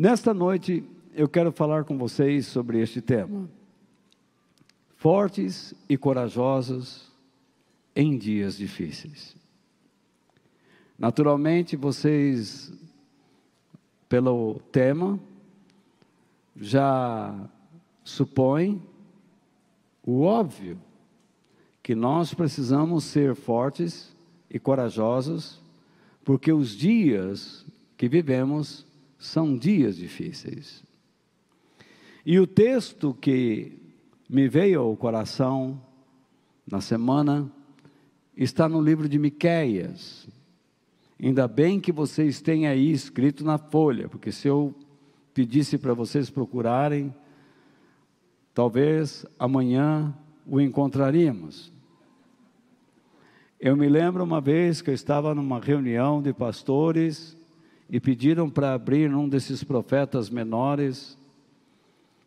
Nesta noite eu quero falar com vocês sobre este tema. Fortes e corajosos em dias difíceis. Naturalmente, vocês, pelo tema, já supõem o óbvio, que nós precisamos ser fortes e corajosos, porque os dias que vivemos são dias difíceis. E o texto que me veio ao coração na semana está no livro de Miqueias. Ainda bem que vocês têm aí escrito na folha, porque se eu pedisse para vocês procurarem, talvez amanhã o encontraríamos. Eu me lembro uma vez que eu estava numa reunião de pastores e pediram para abrir um desses profetas menores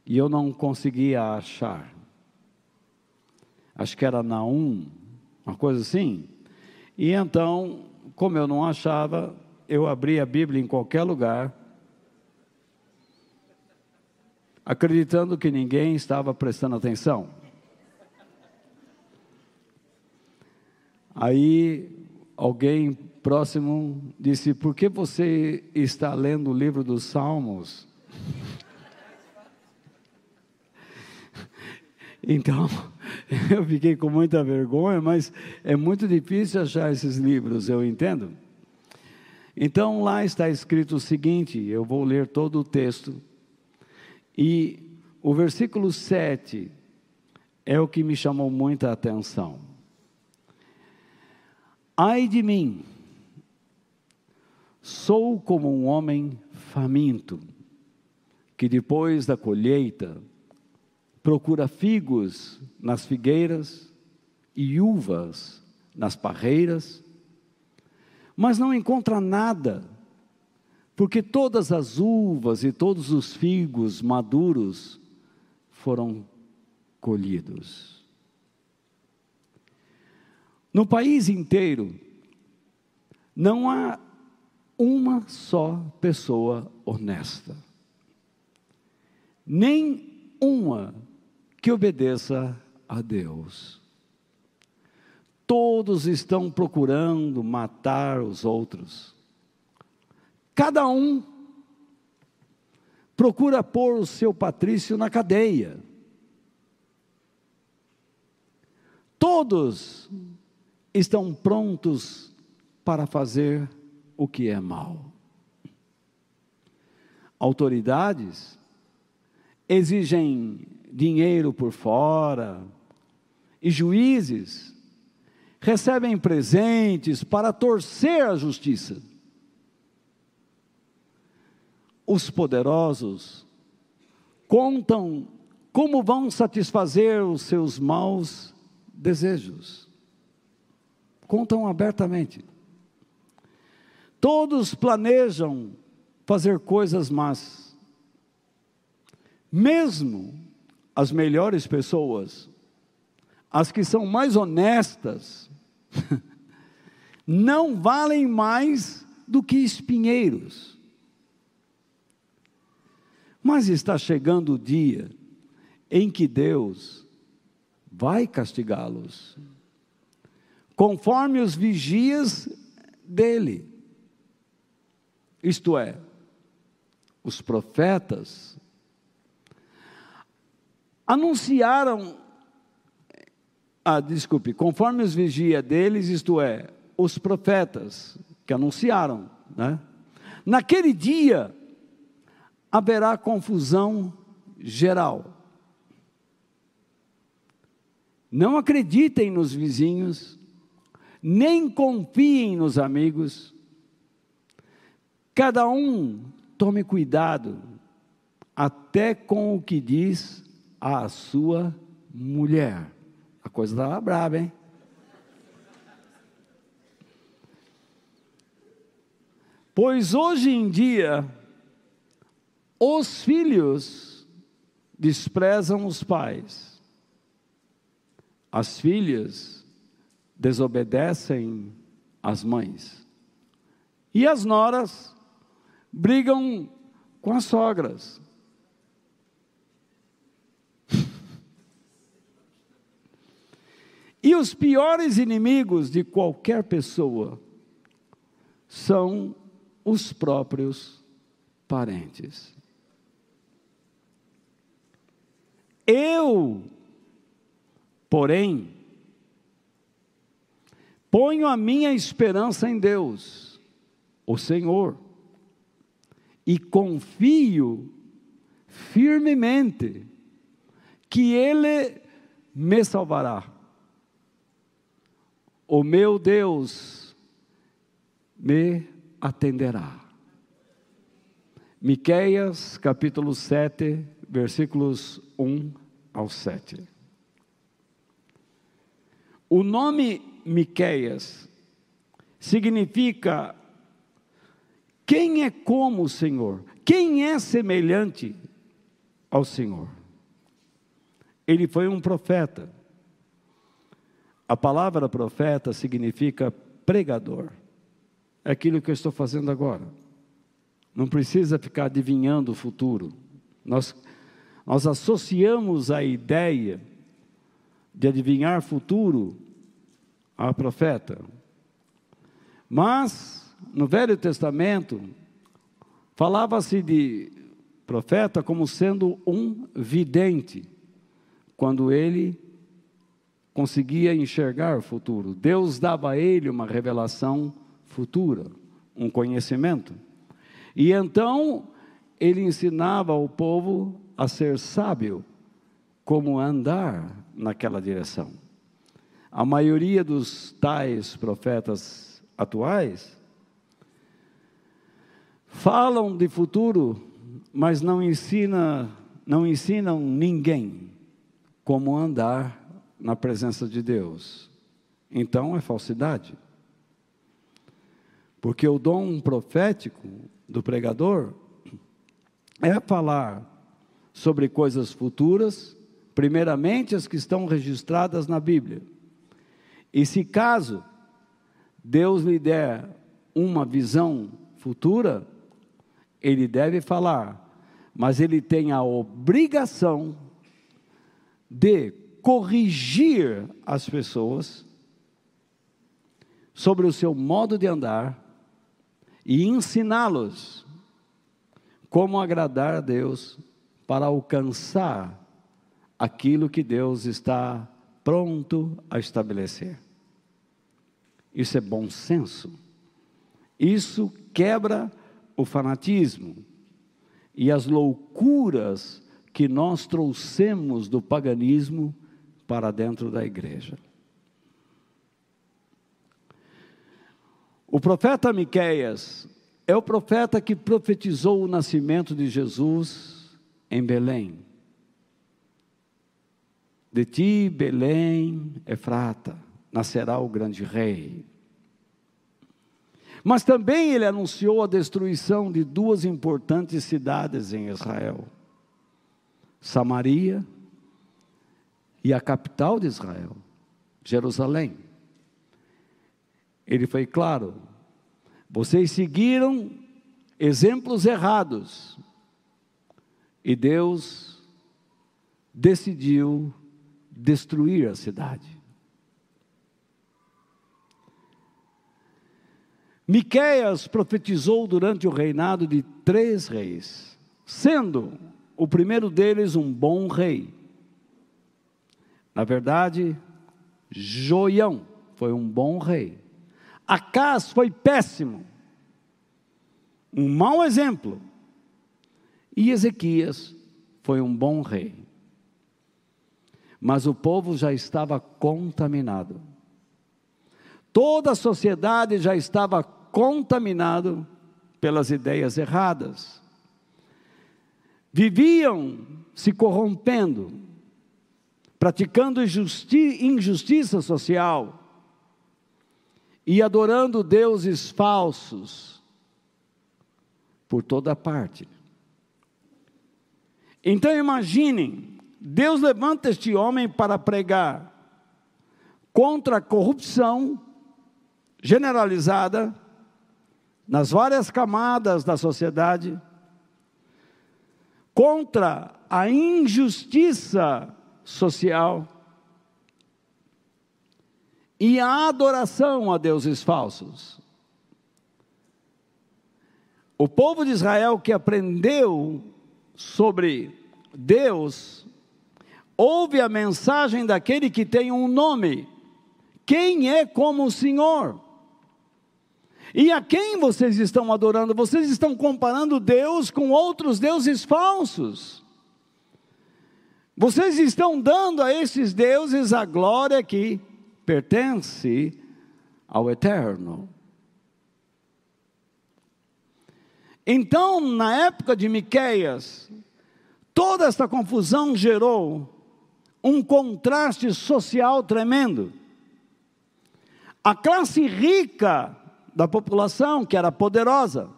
e eu não conseguia achar. Acho que era Naum, uma coisa assim. E então, como eu não achava, eu abri a Bíblia em qualquer lugar, acreditando que ninguém estava prestando atenção. Aí alguém próximo disse: Por que você está lendo o livro dos Salmos? Então, eu fiquei com muita vergonha, mas é muito difícil achar esses livros, eu entendo. Então, lá está escrito o seguinte: eu vou ler todo o texto, e o versículo 7 é o que me chamou muita atenção. Ai de mim, sou como um homem faminto, que depois da colheita procura figos nas figueiras e uvas nas parreiras, mas não encontra nada, porque todas as uvas e todos os figos maduros foram colhidos. No país inteiro, não há uma só pessoa honesta, nem uma que obedeça a Deus. Todos estão procurando matar os outros. Cada um procura pôr o seu patrício na cadeia. Todos estão prontos para fazer o que é mal. Autoridades exigem dinheiro por fora, e juízes recebem presentes para torcer a justiça. Os poderosos contam como vão satisfazer os seus maus desejos. Contam abertamente. Todos planejam fazer coisas más. Mesmo as melhores pessoas, as que são mais honestas, não valem mais do que espinheiros. Mas está chegando o dia em que Deus vai castigá-los, conforme os vigias dele. Isto é, os profetas anunciaram, ah, desculpe, conforme os vigia deles, isto é, os profetas que anunciaram, né? Naquele dia haverá confusão geral. Não acreditem nos vizinhos, nem confiem nos amigos. Cada um tome cuidado até com o que diz a sua mulher. A coisa estava brava, hein? Pois hoje em dia, os filhos desprezam os pais, as filhas desobedecem as mães, e as noras brigam com as sogras. E os piores inimigos de qualquer pessoa são os próprios parentes. Eu, porém, ponho a minha esperança em Deus, o Senhor, e confio firmemente que Ele me salvará o meu Deus me atenderá. Miqueias capítulo 7, versículos 1 ao 7. O nome Miqueias significa quem é como o Senhor? Quem é semelhante ao Senhor? Ele foi um profeta a palavra profeta significa pregador. É aquilo que eu estou fazendo agora. Não precisa ficar adivinhando o futuro. Nós, nós associamos a ideia de adivinhar futuro a profeta. Mas, no Velho Testamento, falava-se de profeta como sendo um vidente, quando ele conseguia enxergar o futuro. Deus dava a ele uma revelação futura, um conhecimento. E então ele ensinava ao povo a ser sábio, como andar naquela direção. A maioria dos tais profetas atuais falam de futuro, mas não ensina, não ensinam ninguém como andar na presença de Deus. Então é falsidade. Porque o dom profético do pregador é falar sobre coisas futuras, primeiramente as que estão registradas na Bíblia. E se caso Deus lhe der uma visão futura, ele deve falar, mas ele tem a obrigação de corrigir as pessoas sobre o seu modo de andar e ensiná-los como agradar a Deus para alcançar aquilo que Deus está pronto a estabelecer. Isso é bom senso. Isso quebra o fanatismo e as loucuras que nós trouxemos do paganismo para dentro da igreja. O profeta Miqueias é o profeta que profetizou o nascimento de Jesus em Belém. De ti, Belém, Efrata, nascerá o grande rei. Mas também ele anunciou a destruição de duas importantes cidades em Israel: Samaria e a capital de Israel, Jerusalém. Ele foi claro: vocês seguiram exemplos errados e Deus decidiu destruir a cidade. Miqueias profetizou durante o reinado de três reis, sendo o primeiro deles um bom rei na verdade, Joião foi um bom rei. Acas foi péssimo, um mau exemplo. E Ezequias foi um bom rei. Mas o povo já estava contaminado. Toda a sociedade já estava contaminado pelas ideias erradas. Viviam se corrompendo, praticando injustiça social e adorando deuses falsos por toda parte. Então imaginem, Deus levanta este homem para pregar contra a corrupção generalizada nas várias camadas da sociedade, contra a injustiça social e a adoração a deuses falsos. O povo de Israel que aprendeu sobre Deus, ouve a mensagem daquele que tem um nome: quem é como o Senhor? E a quem vocês estão adorando? Vocês estão comparando Deus com outros deuses falsos. Vocês estão dando a esses deuses a glória que pertence ao eterno. Então, na época de Miqueias, toda essa confusão gerou um contraste social tremendo. A classe rica da população, que era poderosa,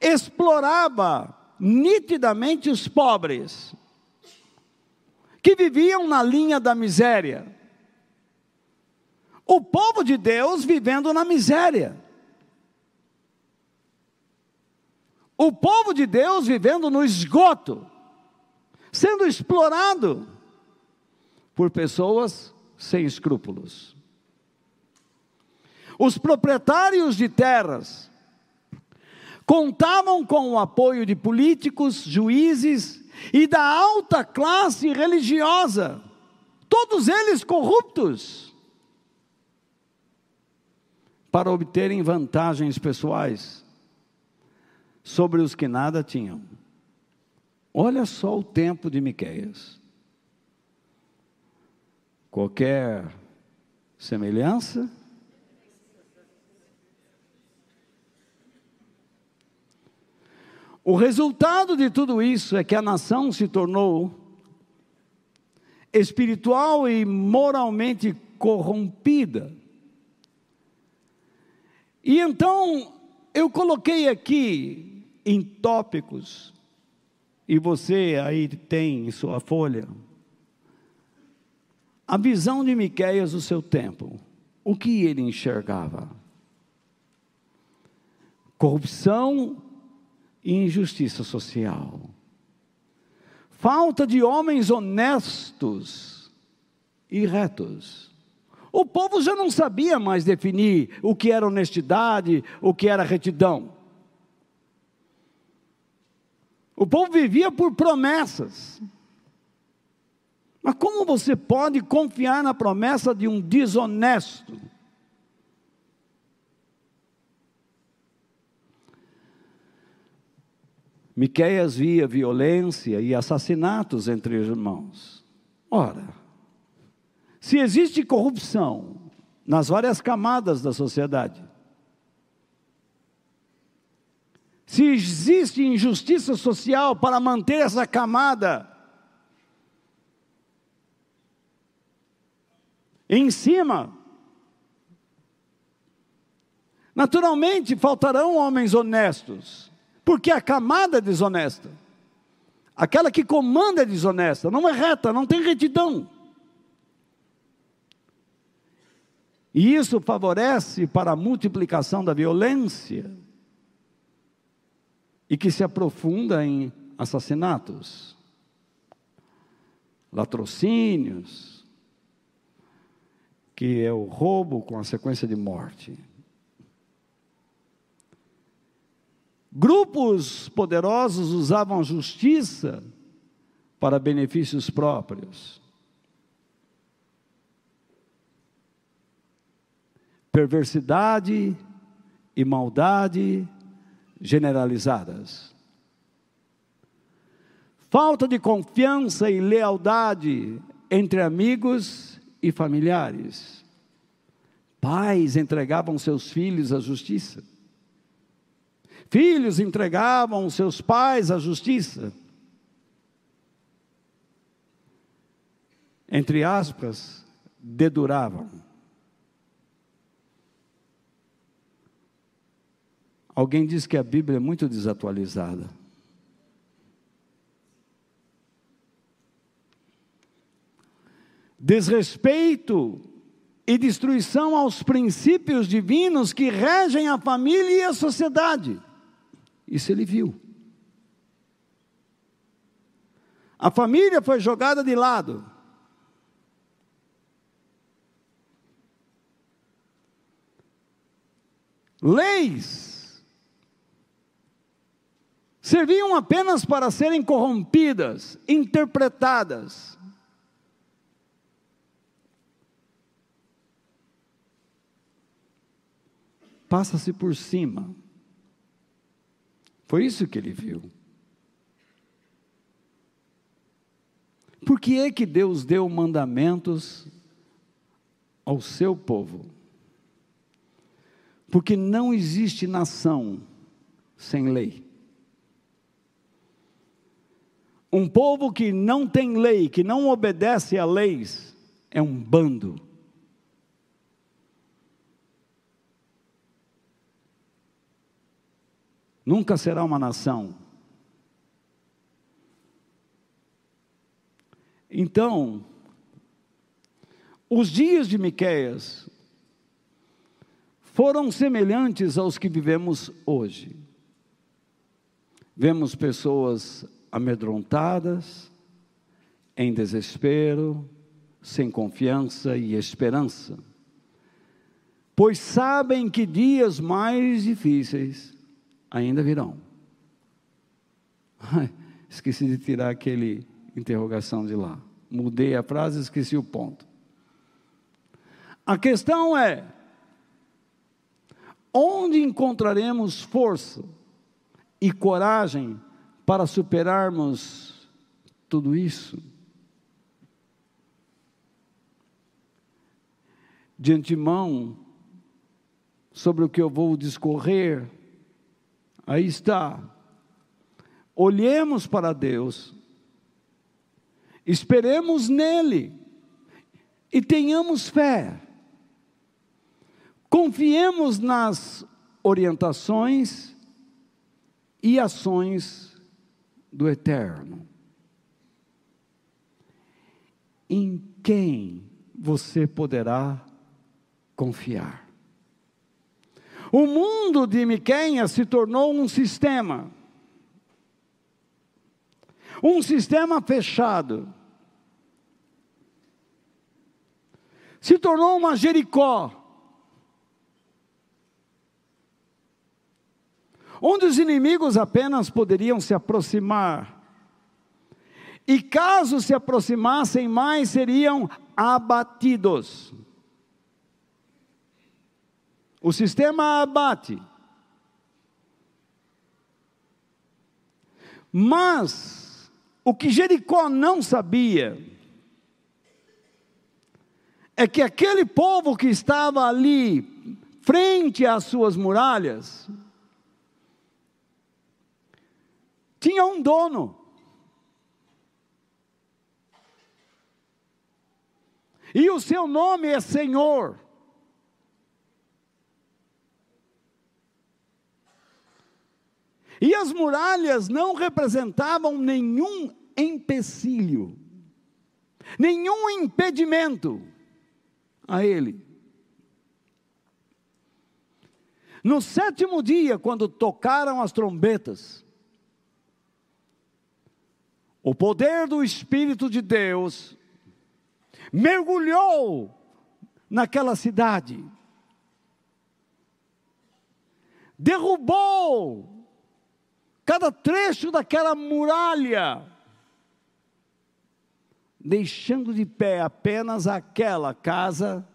explorava nitidamente os pobres, que viviam na linha da miséria o povo de Deus vivendo na miséria. O povo de Deus vivendo no esgoto, sendo explorado por pessoas sem escrúpulos. Os proprietários de terras contavam com o apoio de políticos, juízes e da alta classe religiosa, todos eles corruptos para obterem vantagens pessoais sobre os que nada tinham. Olha só o tempo de Miqueias. Qualquer semelhança? O resultado de tudo isso é que a nação se tornou espiritual e moralmente corrompida. E então eu coloquei aqui em tópicos, e você aí tem em sua folha, a visão de Miqueias do seu tempo. O que ele enxergava? Corrupção injustiça social. Falta de homens honestos e retos. O povo já não sabia mais definir o que era honestidade, o que era retidão. O povo vivia por promessas. Mas como você pode confiar na promessa de um desonesto? Miqueias via violência e assassinatos entre os irmãos. Ora, se existe corrupção nas várias camadas da sociedade, se existe injustiça social para manter essa camada em cima, naturalmente faltarão homens honestos, porque a camada é desonesta, aquela que comanda é desonesta, não é reta, não tem retidão. E isso favorece para a multiplicação da violência e que se aprofunda em assassinatos, latrocínios, que é o roubo com a sequência de morte. Grupos poderosos usavam a justiça para benefícios próprios. perversidade e maldade generalizadas. Falta de confiança e lealdade entre amigos e familiares. Pais entregavam seus filhos à justiça. Filhos entregavam seus pais à justiça. Entre aspas, deduravam. Alguém diz que a Bíblia é muito desatualizada. Desrespeito e destruição aos princípios divinos que regem a família e a sociedade. Isso ele viu. A família foi jogada de lado. Leis serviam apenas para serem corrompidas, interpretadas. Passa-se por cima. Foi isso que ele viu. Por que é que Deus deu mandamentos ao seu povo? Porque não existe nação sem lei. Um povo que não tem lei, que não obedece a leis, é um bando. Nunca será uma nação. Então, os dias de Miqueias foram semelhantes aos que vivemos hoje. Vemos pessoas amedrontadas, em desespero, sem confiança e esperança, pois sabem que dias mais difíceis ainda virão. esqueci de tirar aquele interrogação de lá. Mudei a frase, esqueci o ponto. A questão é: onde encontraremos força e coragem para superarmos tudo isso? De antemão, sobre o que eu vou discorrer, aí está. Olhemos para Deus Esperemos nele e tenhamos fé. Confiemos nas orientações e ações do Eterno. Em quem você poderá confiar? O mundo de Miquenha se tornou um sistema um sistema fechado. Se tornou uma Jericó. Onde os inimigos apenas poderiam se aproximar. E caso se aproximassem mais, seriam abatidos. O sistema abate. Mas o que Jericó não sabia é que aquele povo que estava ali, frente às suas muralhas, tinha um dono. E o seu nome é Senhor. E as muralhas não representavam nenhum empecilho, nenhum impedimento a ele. No sétimo dia, quando tocaram as trombetas, o poder do Espírito de Deus mergulhou naquela cidade, derrubou cada trecho daquela muralha, deixando de pé apenas aquela casa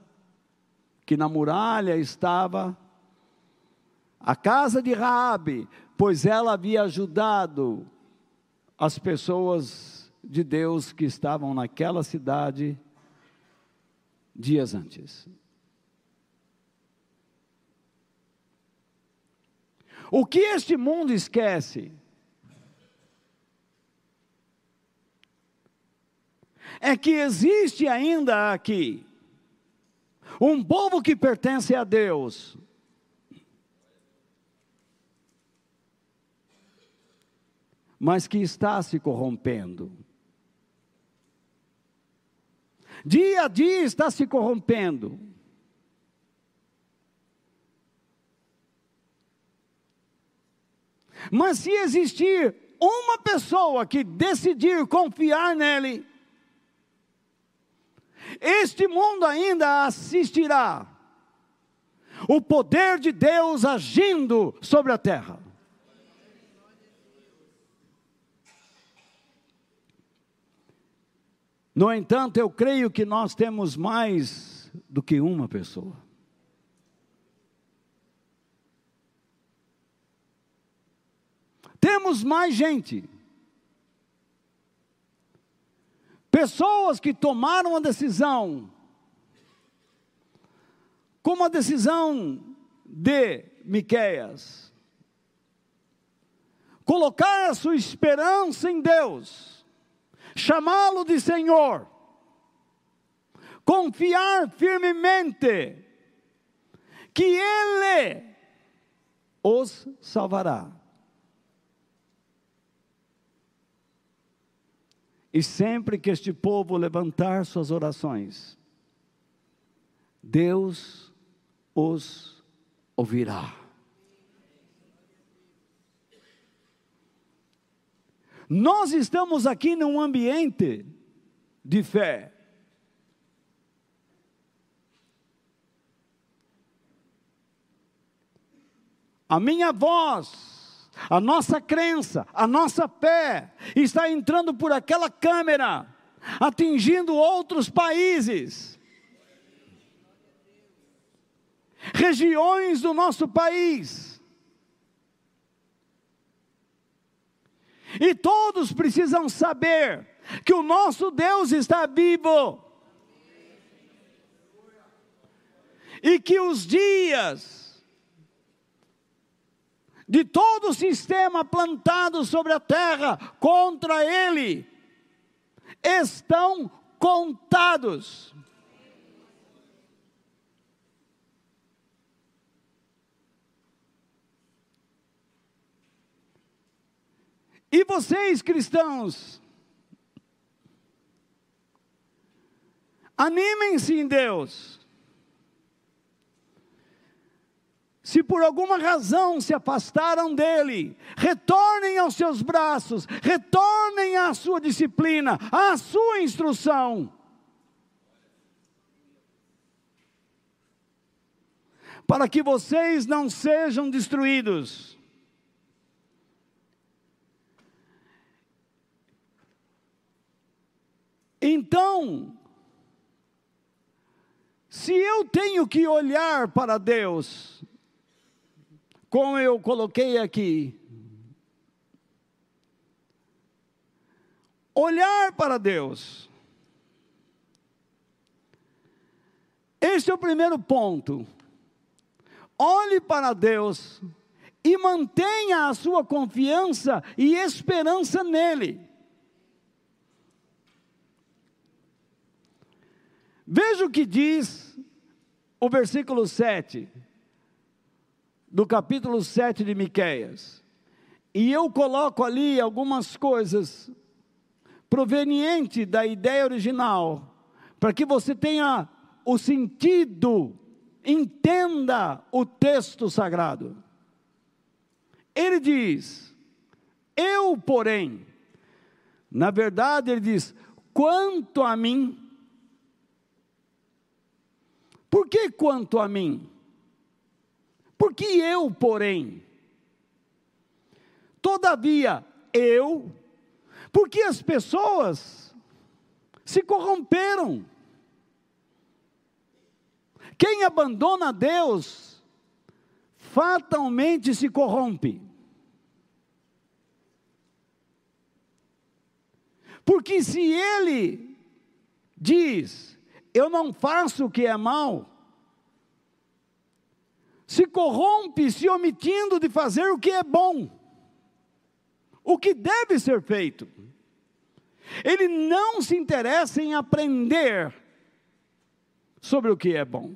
que na muralha estava a casa de Raabe, pois ela havia ajudado as pessoas de Deus que estavam naquela cidade dias antes. O que este mundo esquece é que existe ainda aqui um povo que pertence a Deus. Mas que está se corrompendo. Dia a dia está se corrompendo. Mas se existir uma pessoa que decidir confiar nele, este mundo ainda assistirá o poder de Deus agindo sobre a terra. No entanto, eu creio que nós temos mais do que uma pessoa. Temos mais gente. Pessoas que tomaram a decisão, como a decisão de Miqueias, colocar a sua esperança em Deus, chamá-lo de Senhor, confiar firmemente que Ele os salvará. E sempre que este povo levantar suas orações, Deus os ouvirá. Nós estamos aqui num ambiente de fé. A minha voz a nossa crença, a nossa fé está entrando por aquela câmera, atingindo outros países, regiões do nosso país. E todos precisam saber que o nosso Deus está vivo. E que os dias de todo o sistema plantado sobre a terra contra ele, estão contados. E vocês, cristãos, animem-se em Deus. Se por alguma razão se afastaram dele, retornem aos seus braços, retornem à sua disciplina, à sua instrução. Para que vocês não sejam destruídos. Então, se eu tenho que olhar para Deus, como eu coloquei aqui, olhar para Deus. Este é o primeiro ponto. Olhe para Deus e mantenha a sua confiança e esperança nele. Veja o que diz o versículo 7 do capítulo 7 de Miqueias. E eu coloco ali algumas coisas provenientes da ideia original, para que você tenha o sentido, entenda o texto sagrado. Ele diz: Eu, porém, na verdade, ele diz: quanto a mim. Por que quanto a mim? Porque eu, porém, todavia eu, porque as pessoas se corromperam. Quem abandona Deus, fatalmente se corrompe. Porque se ele diz, eu não faço o que é mal, se corrompe se omitindo de fazer o que é bom, o que deve ser feito. Ele não se interessa em aprender sobre o que é bom.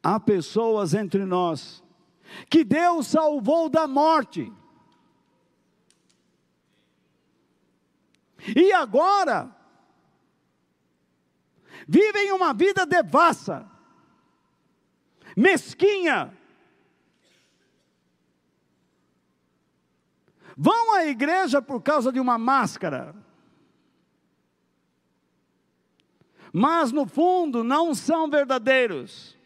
Há pessoas entre nós que Deus salvou da morte. E agora vivem uma vida devassa, mesquinha, vão à igreja por causa de uma máscara, mas no fundo não são verdadeiros.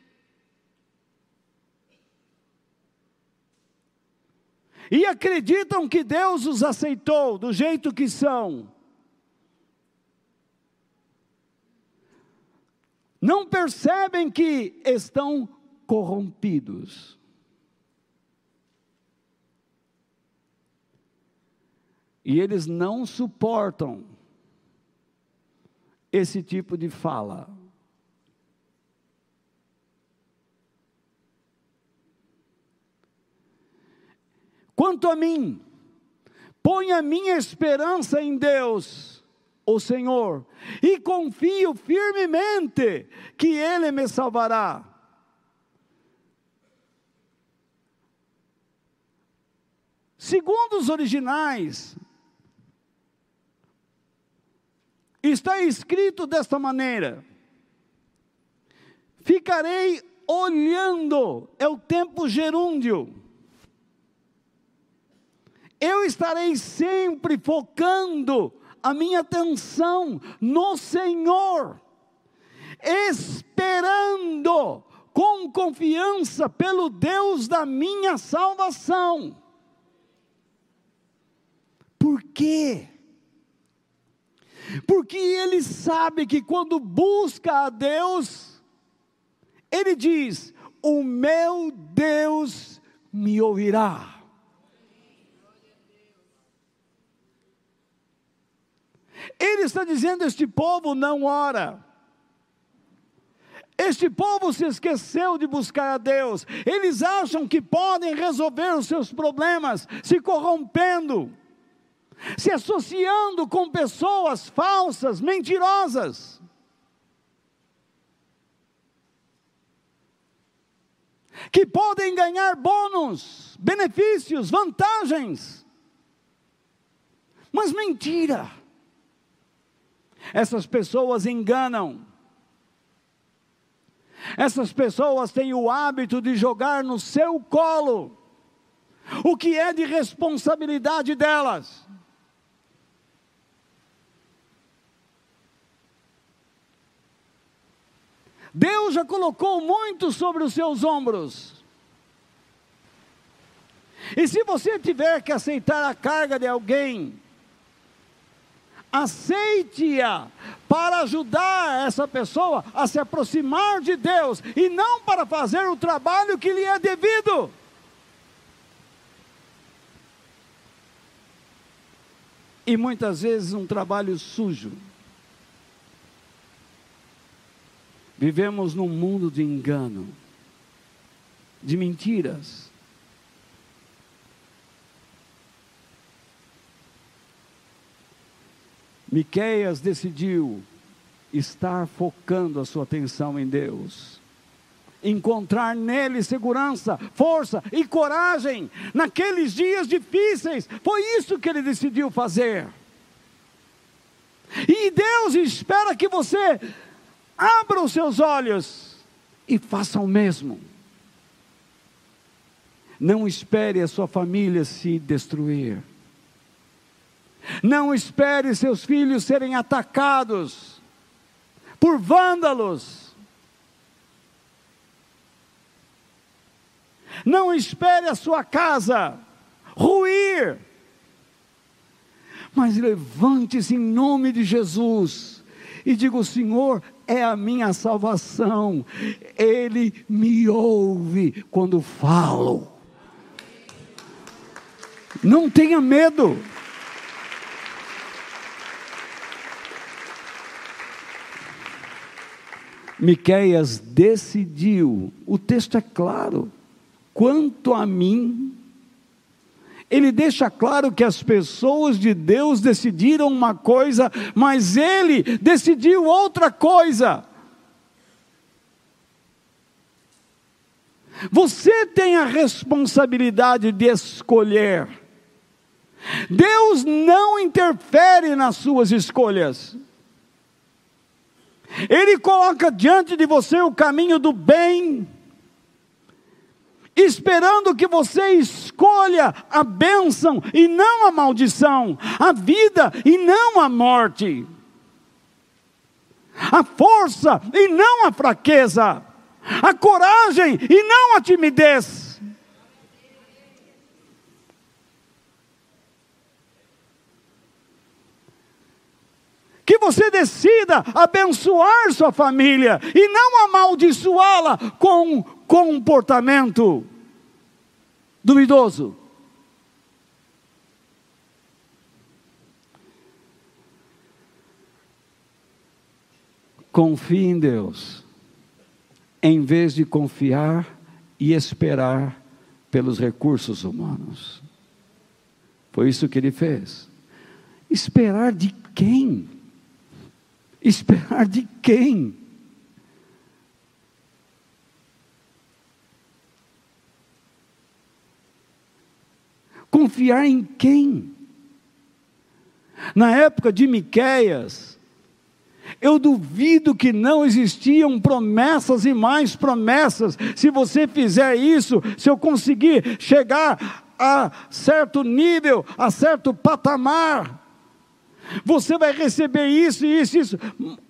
E acreditam que Deus os aceitou do jeito que são. Não percebem que estão corrompidos. E eles não suportam esse tipo de fala. Quanto a mim, ponho a minha esperança em Deus, o Senhor, e confio firmemente que Ele me salvará. Segundo os originais, Está escrito desta maneira: Ficarei olhando, é o tempo gerúndio. Eu estarei sempre focando a minha atenção no Senhor, esperando com confiança pelo Deus da minha salvação. Por quê? porque ele sabe que quando busca a Deus, ele diz: O meu Deus me ouvirá. Ele está dizendo: Este povo não ora. Este povo se esqueceu de buscar a Deus. Eles acham que podem resolver os seus problemas se corrompendo se associando com pessoas falsas, mentirosas. Que podem ganhar bônus, benefícios, vantagens. Mas mentira. Essas pessoas enganam. Essas pessoas têm o hábito de jogar no seu colo o que é de responsabilidade delas. Deus já colocou muito sobre os seus ombros. E se você tiver que aceitar a carga de alguém, aceite-a para ajudar essa pessoa a se aproximar de Deus e não para fazer o trabalho que lhe é devido. E muitas vezes um trabalho sujo. Vivemos num mundo de engano, de mentiras. Miqueias decidiu estar focando a sua atenção em Deus. Encontrar nele segurança, força e coragem naqueles dias difíceis. Foi isso que ele decidiu fazer. E Deus espera que você abra os seus olhos e faça o mesmo. Não espere a sua família se destruir. Não espere seus filhos serem atacados por vândalos. Não espere a sua casa ruir. Mas levante-se em nome de Jesus e diga: O Senhor é a minha salvação. Ele me ouve quando falo. Não tenha medo. Miqueias decidiu, o texto é claro, quanto a mim, ele deixa claro que as pessoas de Deus decidiram uma coisa, mas ele decidiu outra coisa. Você tem a responsabilidade de escolher. Deus não interfere nas suas escolhas. Ele coloca diante de você o caminho do bem esperando que você escolha a bênção e não a maldição, a vida e não a morte, a força e não a fraqueza, a coragem e não a timidez. Que você decida abençoar sua família e não amaldiçoá-la com comportamento duvidoso. Confie em Deus, em vez de confiar e esperar pelos recursos humanos. Foi isso que ele fez. Esperar de quem? Esperar de quem? Confiar em quem? Na época de Miqueias, eu duvido que não existiam promessas e mais promessas. Se você fizer isso, se eu conseguir chegar a certo nível, a certo patamar, você vai receber isso, isso, isso.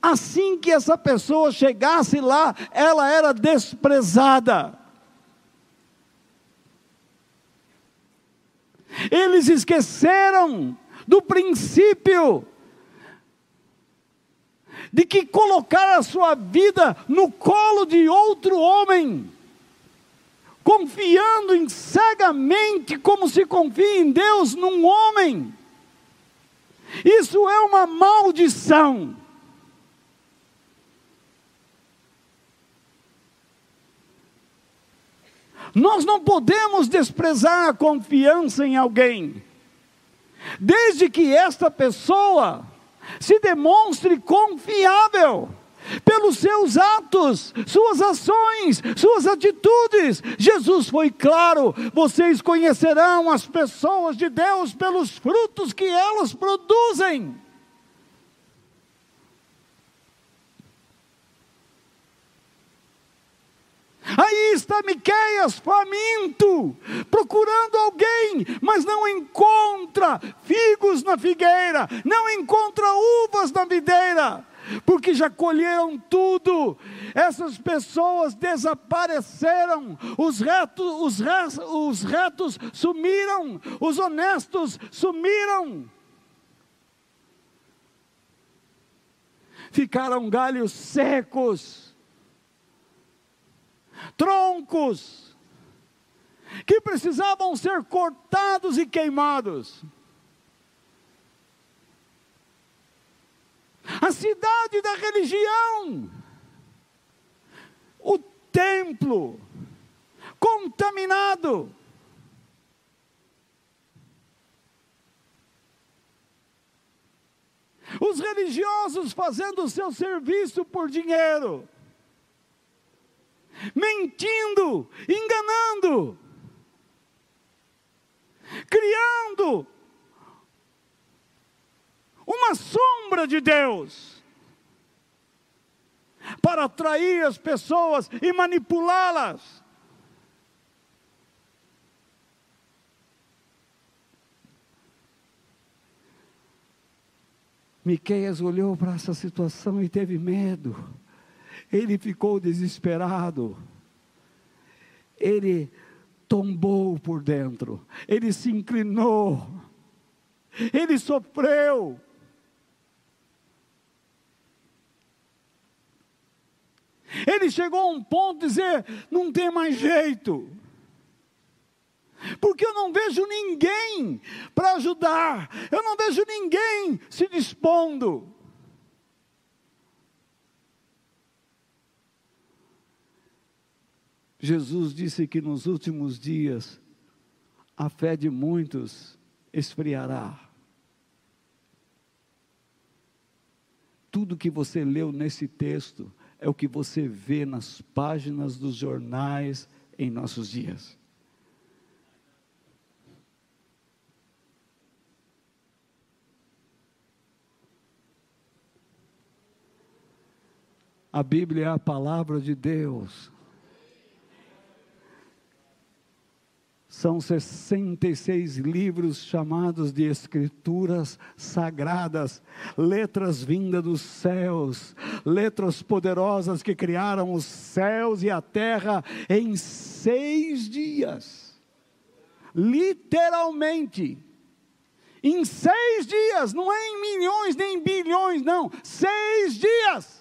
Assim que essa pessoa chegasse lá, ela era desprezada. Eles esqueceram do princípio de que colocar a sua vida no colo de outro homem, confiando em cegamente, como se confia em Deus, num homem isso é uma maldição. Nós não podemos desprezar a confiança em alguém, desde que esta pessoa se demonstre confiável pelos seus atos, suas ações, suas atitudes. Jesus foi claro: vocês conhecerão as pessoas de Deus pelos frutos que elas produzem. Aí está Miqueias faminto, procurando alguém, mas não encontra figos na figueira, não encontra uvas na videira porque já colheram tudo. Essas pessoas desapareceram, os retos, os, retos, os retos sumiram, os honestos sumiram. Ficaram galhos secos, troncos, que precisavam ser cortados e queimados. A cidade da religião, o templo contaminado. Os religiosos fazendo o seu serviço por dinheiro, mentindo, enganando, criando uma sombra de Deus para atrair as pessoas e manipulá-las. Miqueias olhou para essa situação e teve medo. Ele ficou desesperado. Ele tombou por dentro. Ele se inclinou. Ele sofreu. Ele chegou a um ponto de dizer: não tem mais jeito. Porque eu não vejo ninguém para ajudar, eu não vejo ninguém se dispondo. Jesus disse que nos últimos dias a fé de muitos esfriará. Tudo que você leu nesse texto é o que você vê nas páginas dos jornais em nossos dias. A Bíblia é a palavra de Deus. São 66 livros chamados de Escrituras Sagradas, letras vindas dos céus, letras poderosas que criaram os céus e a terra em seis dias. Literalmente. Em seis dias, não é em milhões nem em bilhões, não, seis dias.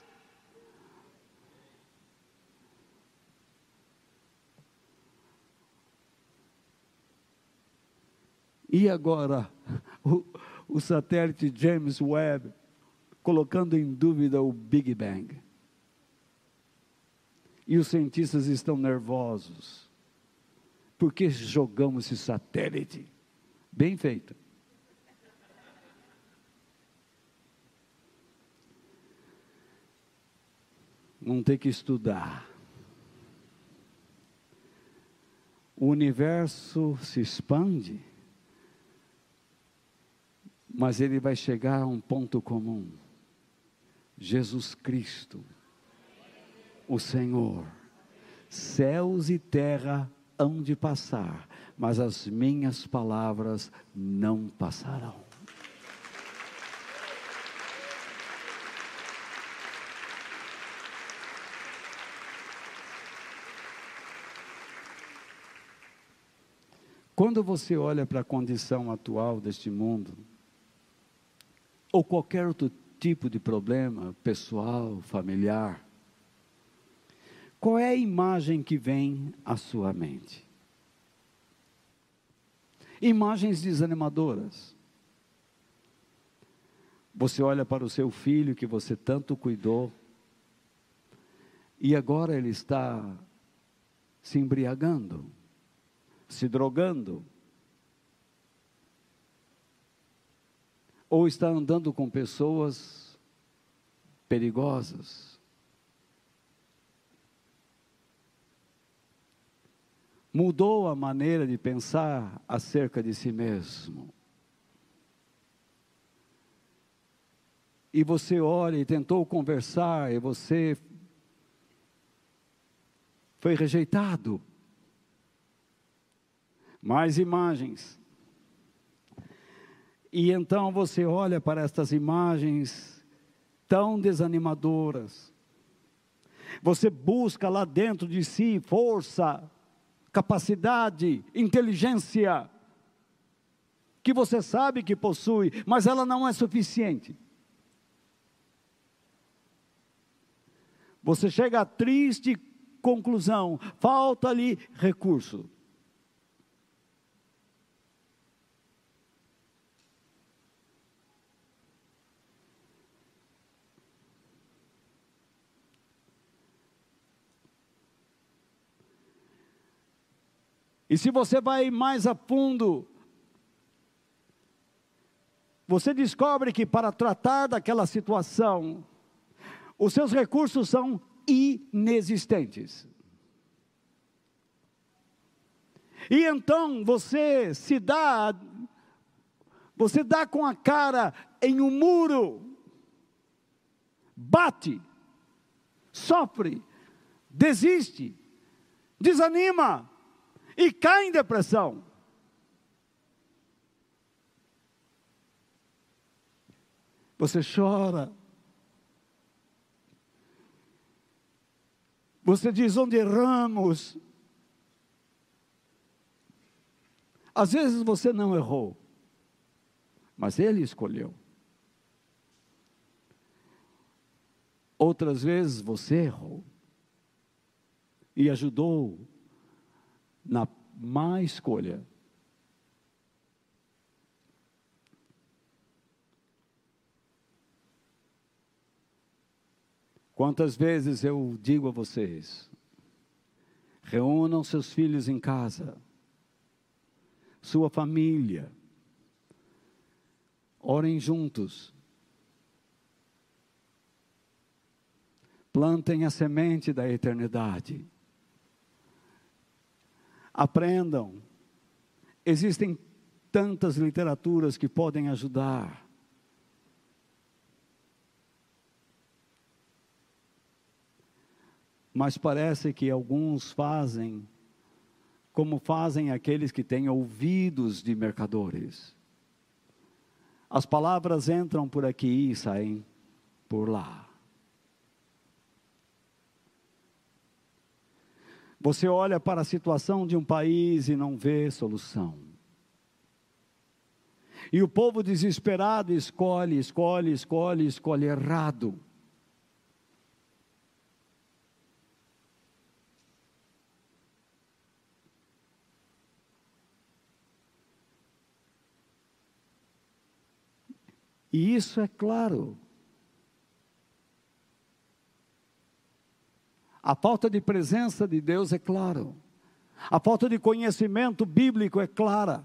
E agora, o, o satélite James Webb colocando em dúvida o Big Bang. E os cientistas estão nervosos. Por que jogamos esse satélite? Bem feito. Não tem que estudar. O universo se expande mas ele vai chegar a um ponto comum: Jesus Cristo, o Senhor. Céus e terra hão de passar, mas as minhas palavras não passarão. Quando você olha para a condição atual deste mundo, ou qualquer outro tipo de problema pessoal, familiar, qual é a imagem que vem à sua mente? Imagens desanimadoras. Você olha para o seu filho que você tanto cuidou, e agora ele está se embriagando, se drogando, ou está andando com pessoas perigosas. Mudou a maneira de pensar acerca de si mesmo. E você olha e tentou conversar, e você foi rejeitado. Mais imagens. E então você olha para estas imagens tão desanimadoras. Você busca lá dentro de si força, capacidade, inteligência, que você sabe que possui, mas ela não é suficiente. Você chega à triste conclusão: falta ali recurso. E se você vai mais a fundo, você descobre que para tratar daquela situação, os seus recursos são inexistentes. E então você se dá, você dá com a cara em um muro, bate, sofre, desiste, desanima e cai em depressão. Você chora. Você diz onde erramos. Às vezes você não errou, mas Ele escolheu. Outras vezes você errou e ajudou na má escolha. Quantas vezes eu digo a vocês, reúnam seus filhos em casa, sua família, orem juntos, plantem a semente da eternidade. Aprendam. Existem tantas literaturas que podem ajudar. Mas parece que alguns fazem como fazem aqueles que têm ouvidos de mercadores. As palavras entram por aqui e saem por lá. Você olha para a situação de um país e não vê solução. E o povo desesperado escolhe, escolhe, escolhe, escolhe errado. E isso é claro. A falta de presença de Deus é claro. A falta de conhecimento bíblico é clara.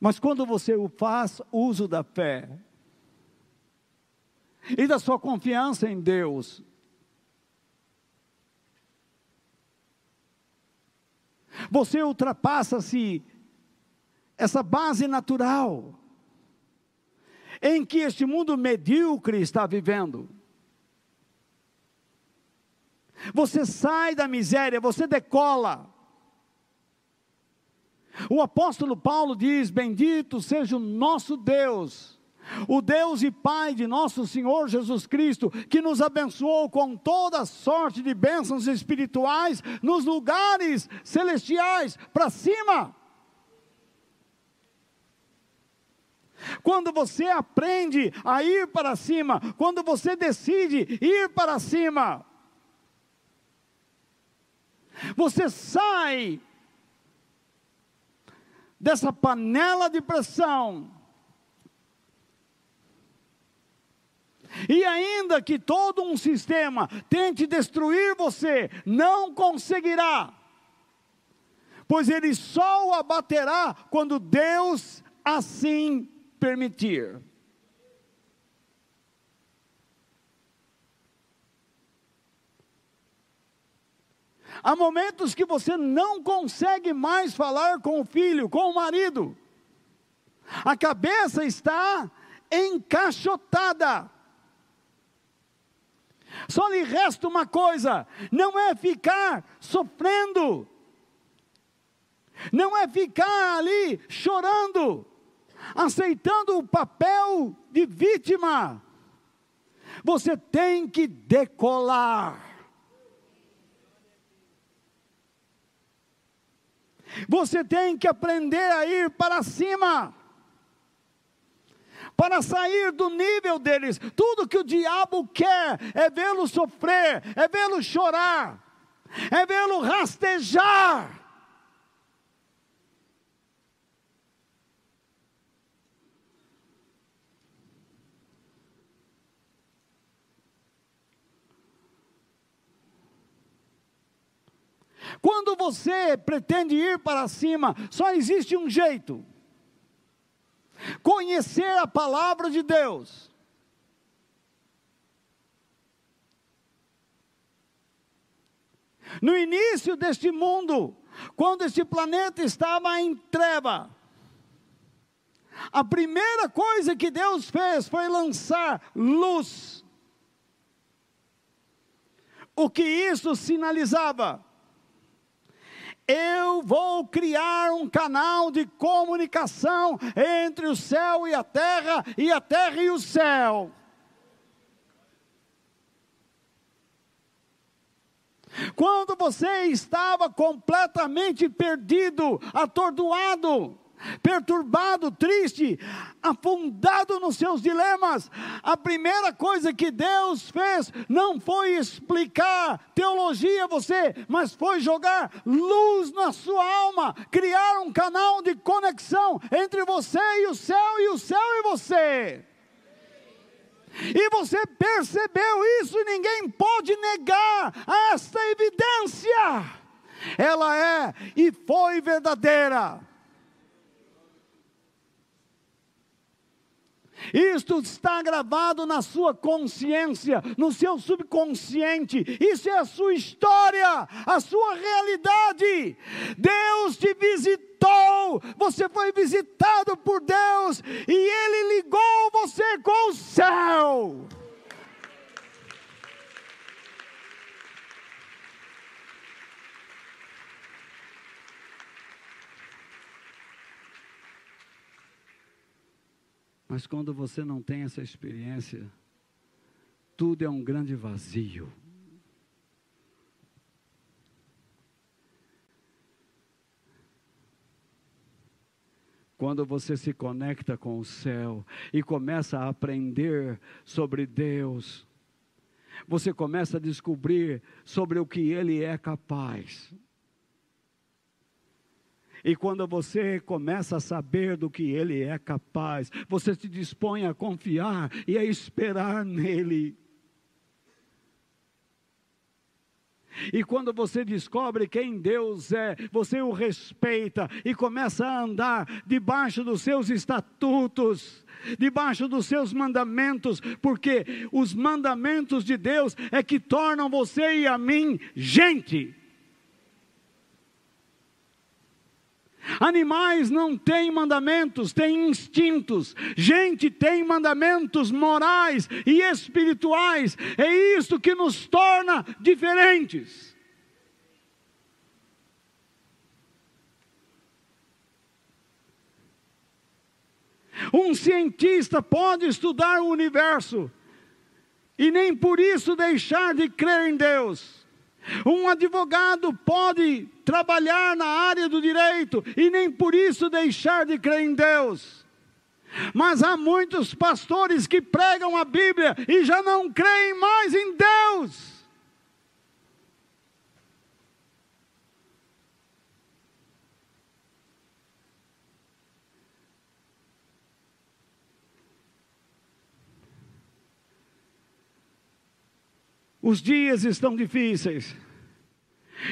Mas quando você faz uso da fé e da sua confiança em Deus, Você ultrapassa-se essa base natural em que este mundo medíocre está vivendo. Você sai da miséria, você decola. O apóstolo Paulo diz: Bendito seja o nosso Deus o Deus e Pai de nosso Senhor Jesus Cristo, que nos abençoou com toda sorte de bênçãos espirituais nos lugares celestiais, para cima. Quando você aprende a ir para cima, quando você decide ir para cima, você sai dessa panela de pressão E ainda que todo um sistema tente destruir você, não conseguirá, pois ele só o abaterá quando Deus assim permitir. Há momentos que você não consegue mais falar com o filho, com o marido. A cabeça está encaixotada. Só lhe resta uma coisa: não é ficar sofrendo, não é ficar ali chorando, aceitando o papel de vítima. Você tem que decolar. Você tem que aprender a ir para cima para sair do nível deles. Tudo que o diabo quer é vê-lo sofrer, é vê-lo chorar, é vê-lo rastejar. Quando você pretende ir para cima, só existe um jeito conhecer a palavra de Deus. No início deste mundo, quando este planeta estava em treva, a primeira coisa que Deus fez foi lançar luz. O que isso sinalizava? Eu vou criar um canal de comunicação entre o céu e a terra, e a terra e o céu. Quando você estava completamente perdido, atordoado, perturbado, triste, afundado nos seus dilemas, a primeira coisa que Deus fez não foi explicar teologia a você, mas foi jogar luz na sua alma, criar um canal de conexão entre você e o céu, e o céu e você. E você percebeu isso e ninguém pode negar esta evidência. Ela é e foi verdadeira. Isto está gravado na sua consciência, no seu subconsciente. Isso é a sua história, a sua realidade. Deus te visitou, você foi visitado por Deus e Ele ligou você com o céu. Mas quando você não tem essa experiência, tudo é um grande vazio. Quando você se conecta com o céu e começa a aprender sobre Deus, você começa a descobrir sobre o que Ele é capaz. E quando você começa a saber do que Ele é capaz, você se dispõe a confiar e a esperar nele. E quando você descobre quem Deus é, você o respeita e começa a andar debaixo dos seus estatutos, debaixo dos seus mandamentos, porque os mandamentos de Deus é que tornam você e a mim gente. Animais não têm mandamentos, têm instintos. Gente tem mandamentos morais e espirituais. É isso que nos torna diferentes. Um cientista pode estudar o universo e nem por isso deixar de crer em Deus. Um advogado pode trabalhar na área do direito e nem por isso deixar de crer em Deus. Mas há muitos pastores que pregam a Bíblia e já não creem mais em Deus. Os dias estão difíceis.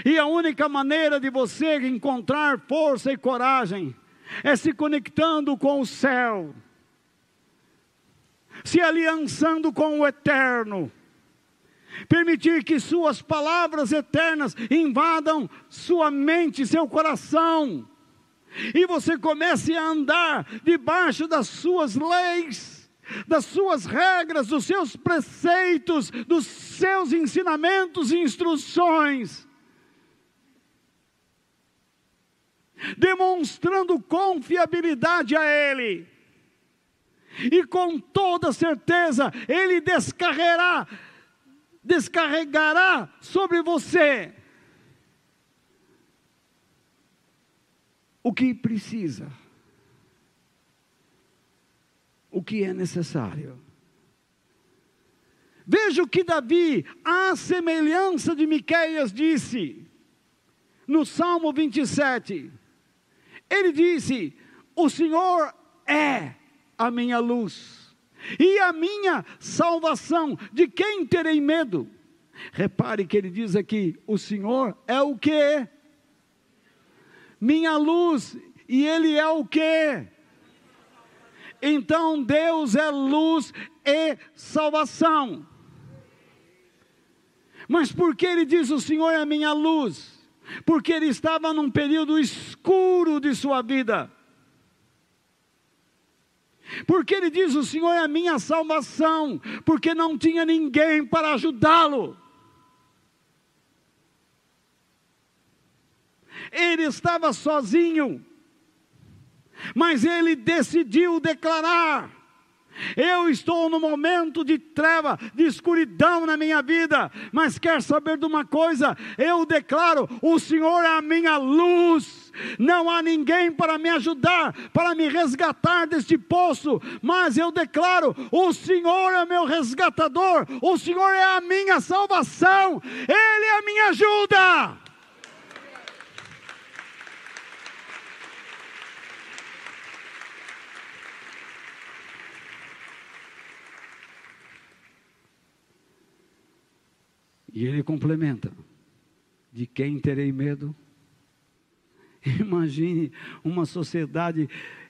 E a única maneira de você encontrar força e coragem é se conectando com o céu, se aliançando com o eterno, permitir que suas palavras eternas invadam sua mente, seu coração, e você comece a andar debaixo das suas leis das suas regras, dos seus preceitos, dos seus ensinamentos e instruções, demonstrando confiabilidade a Ele, e com toda certeza Ele descarregará, descarregará sobre você o que precisa o que é necessário. Veja o que Davi, à semelhança de Miqueias, disse no Salmo 27. Ele disse: O Senhor é a minha luz e a minha salvação. De quem terei medo? Repare que ele diz aqui: O Senhor é o que? Minha luz, e Ele é o que? Então Deus é luz e salvação. Mas por que ele diz: O Senhor é a minha luz? Porque ele estava num período escuro de sua vida. Porque ele diz: O Senhor é a minha salvação, porque não tinha ninguém para ajudá-lo. Ele estava sozinho mas ele decidiu declarar: eu estou no momento de treva, de escuridão na minha vida, mas quer saber de uma coisa? Eu declaro: o Senhor é a minha luz. Não há ninguém para me ajudar, para me resgatar deste poço, mas eu declaro: o Senhor é meu resgatador, o Senhor é a minha salvação, Ele é a minha ajuda. E ele complementa: De quem terei medo? Imagine uma sociedade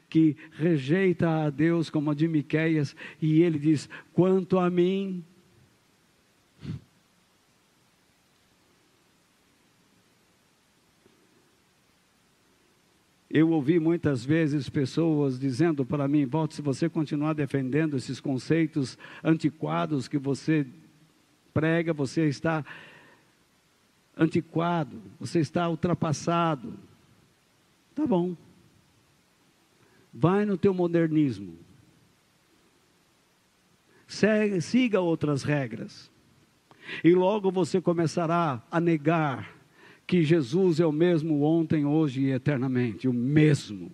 que rejeita a Deus como a de Miqueias, e ele diz: "Quanto a mim, Eu ouvi muitas vezes pessoas dizendo para mim, Volte, se você continuar defendendo esses conceitos antiquados que você prega, você está antiquado, você está ultrapassado. Tá bom. Vai no teu modernismo. Segue, siga outras regras. E logo você começará a negar que Jesus é o mesmo ontem, hoje e eternamente, o mesmo.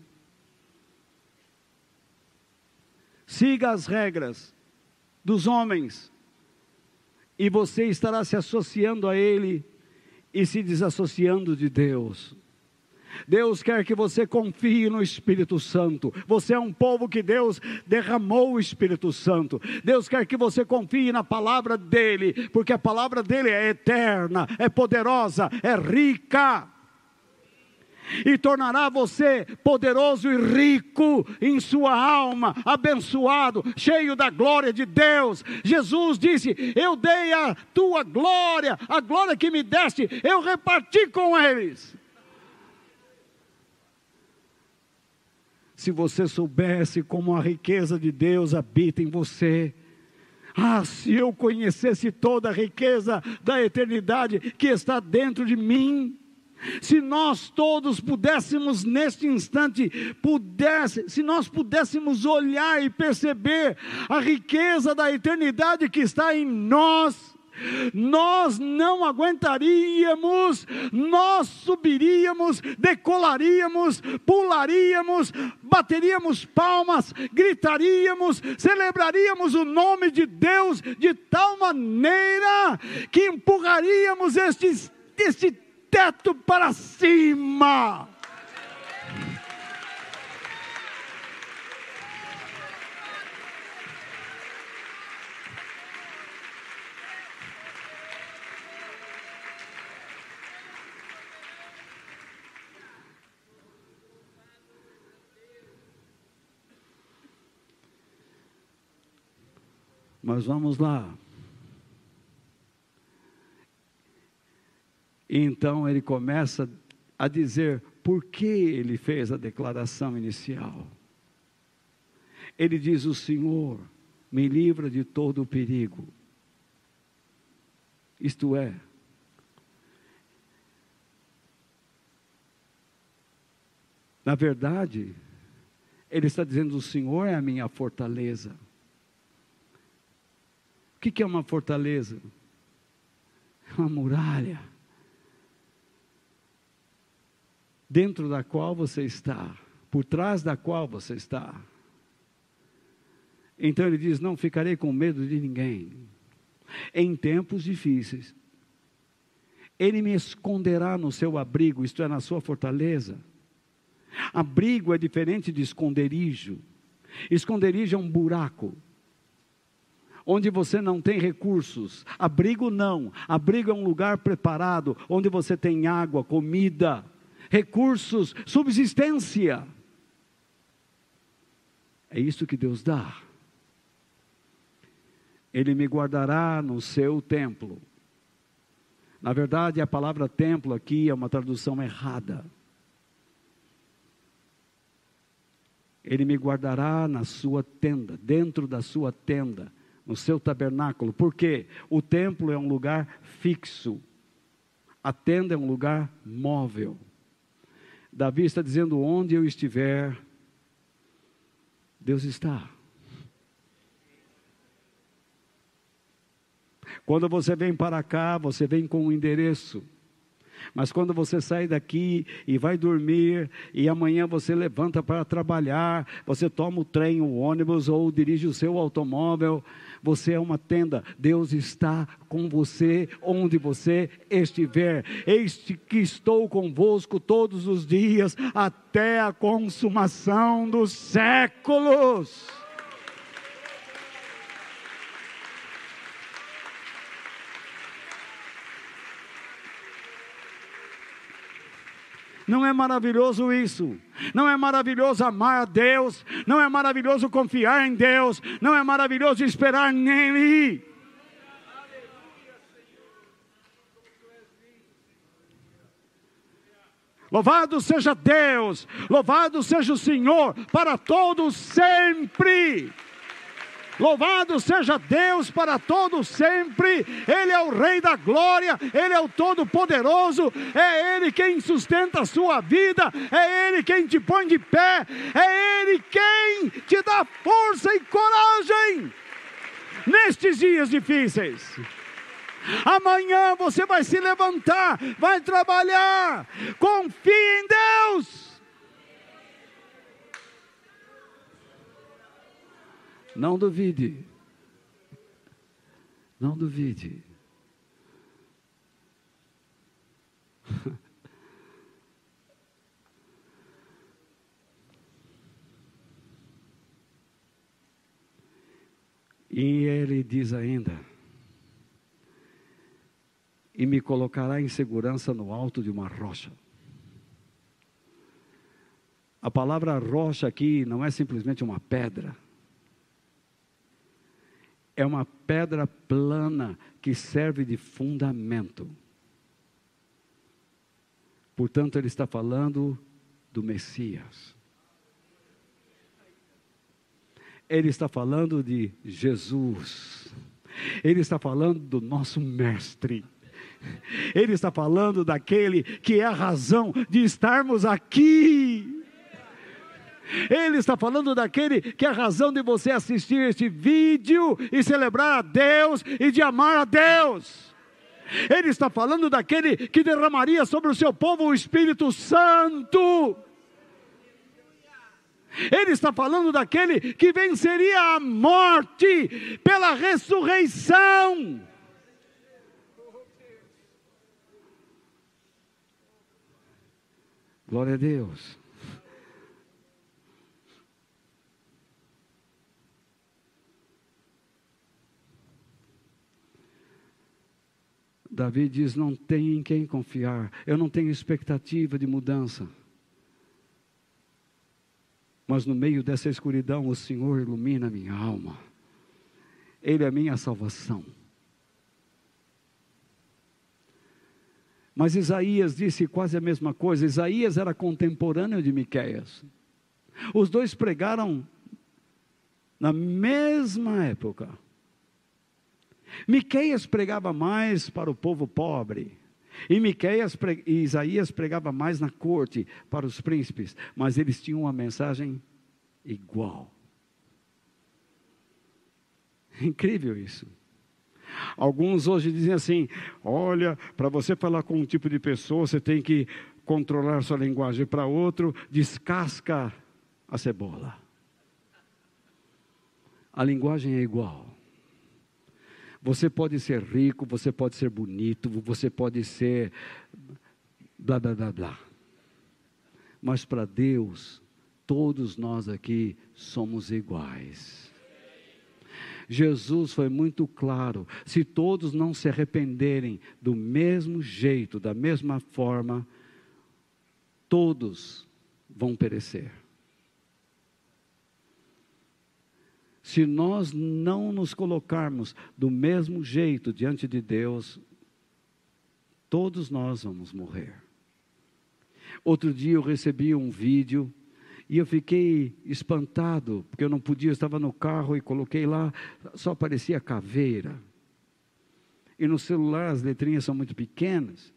Siga as regras dos homens, e você estará se associando a Ele e se desassociando de Deus. Deus quer que você confie no Espírito Santo. Você é um povo que Deus derramou o Espírito Santo. Deus quer que você confie na palavra dEle, porque a palavra dEle é eterna, é poderosa, é rica. E tornará você poderoso e rico em sua alma, abençoado, cheio da glória de Deus. Jesus disse: Eu dei a tua glória, a glória que me deste, eu reparti com eles. Se você soubesse como a riqueza de Deus habita em você, ah, se eu conhecesse toda a riqueza da eternidade que está dentro de mim, se nós todos pudéssemos neste instante, pudesse, se nós pudéssemos olhar e perceber a riqueza da eternidade que está em nós, nós não aguentaríamos, nós subiríamos, decolaríamos, pularíamos, bateríamos palmas, gritaríamos, celebraríamos o nome de Deus de tal maneira que empurraríamos este, este teto para cima. Mas vamos lá. Então ele começa a dizer por que ele fez a declaração inicial. Ele diz: O Senhor me livra de todo o perigo. Isto é, na verdade, ele está dizendo: O Senhor é a minha fortaleza. O que é uma fortaleza? É uma muralha. Dentro da qual você está, por trás da qual você está. Então ele diz: Não ficarei com medo de ninguém. Em tempos difíceis, ele me esconderá no seu abrigo, isto é, na sua fortaleza. Abrigo é diferente de esconderijo. Esconderijo é um buraco onde você não tem recursos. Abrigo não. Abrigo é um lugar preparado, onde você tem água, comida, recursos, subsistência. É isso que Deus dá. Ele me guardará no seu templo. Na verdade, a palavra templo aqui é uma tradução errada. Ele me guardará na sua tenda, dentro da sua tenda no seu tabernáculo, porque o templo é um lugar fixo, a tenda é um lugar móvel. Davi está dizendo: onde eu estiver, Deus está. Quando você vem para cá, você vem com um endereço. Mas quando você sai daqui e vai dormir, e amanhã você levanta para trabalhar, você toma o trem, o ônibus ou dirige o seu automóvel, você é uma tenda, Deus está com você onde você estiver. Eis que estou convosco todos os dias até a consumação dos séculos. Não é maravilhoso isso? Não é maravilhoso amar a Deus? Não é maravilhoso confiar em Deus? Não é maravilhoso esperar nele? Louvado seja Deus, louvado seja o Senhor para todos sempre. Louvado seja Deus para todos sempre. Ele é o Rei da glória, Ele é o Todo-Poderoso, é Ele quem sustenta a sua vida, é Ele quem te põe de pé, é Ele quem te dá força e coragem nestes dias difíceis. Amanhã você vai se levantar, vai trabalhar. Confie em Deus. Não duvide. Não duvide. E ele diz ainda: E me colocará em segurança no alto de uma rocha. A palavra rocha aqui não é simplesmente uma pedra é uma pedra plana que serve de fundamento. Portanto, ele está falando do Messias. Ele está falando de Jesus. Ele está falando do nosso Mestre. Ele está falando daquele que é a razão de estarmos aqui. Ele está falando daquele que é a razão de você assistir este vídeo e celebrar a Deus e de amar a Deus. Ele está falando daquele que derramaria sobre o seu povo o Espírito Santo. Ele está falando daquele que venceria a morte pela ressurreição. Glória a Deus. Davi diz: Não tem em quem confiar, eu não tenho expectativa de mudança. Mas no meio dessa escuridão, o Senhor ilumina minha alma, Ele é minha salvação. Mas Isaías disse quase a mesma coisa. Isaías era contemporâneo de Miqueias. Os dois pregaram na mesma época. Miqueias pregava mais para o povo pobre. E, Miqueias, e Isaías pregava mais na corte para os príncipes, mas eles tinham uma mensagem igual. Incrível isso. Alguns hoje dizem assim: olha, para você falar com um tipo de pessoa, você tem que controlar sua linguagem. Para outro, descasca a cebola. A linguagem é igual. Você pode ser rico, você pode ser bonito, você pode ser blá blá blá blá. Mas para Deus, todos nós aqui somos iguais. Jesus foi muito claro: se todos não se arrependerem do mesmo jeito, da mesma forma, todos vão perecer. Se nós não nos colocarmos do mesmo jeito diante de Deus, todos nós vamos morrer. Outro dia eu recebi um vídeo e eu fiquei espantado, porque eu não podia, eu estava no carro e coloquei lá, só aparecia caveira. E no celular as letrinhas são muito pequenas,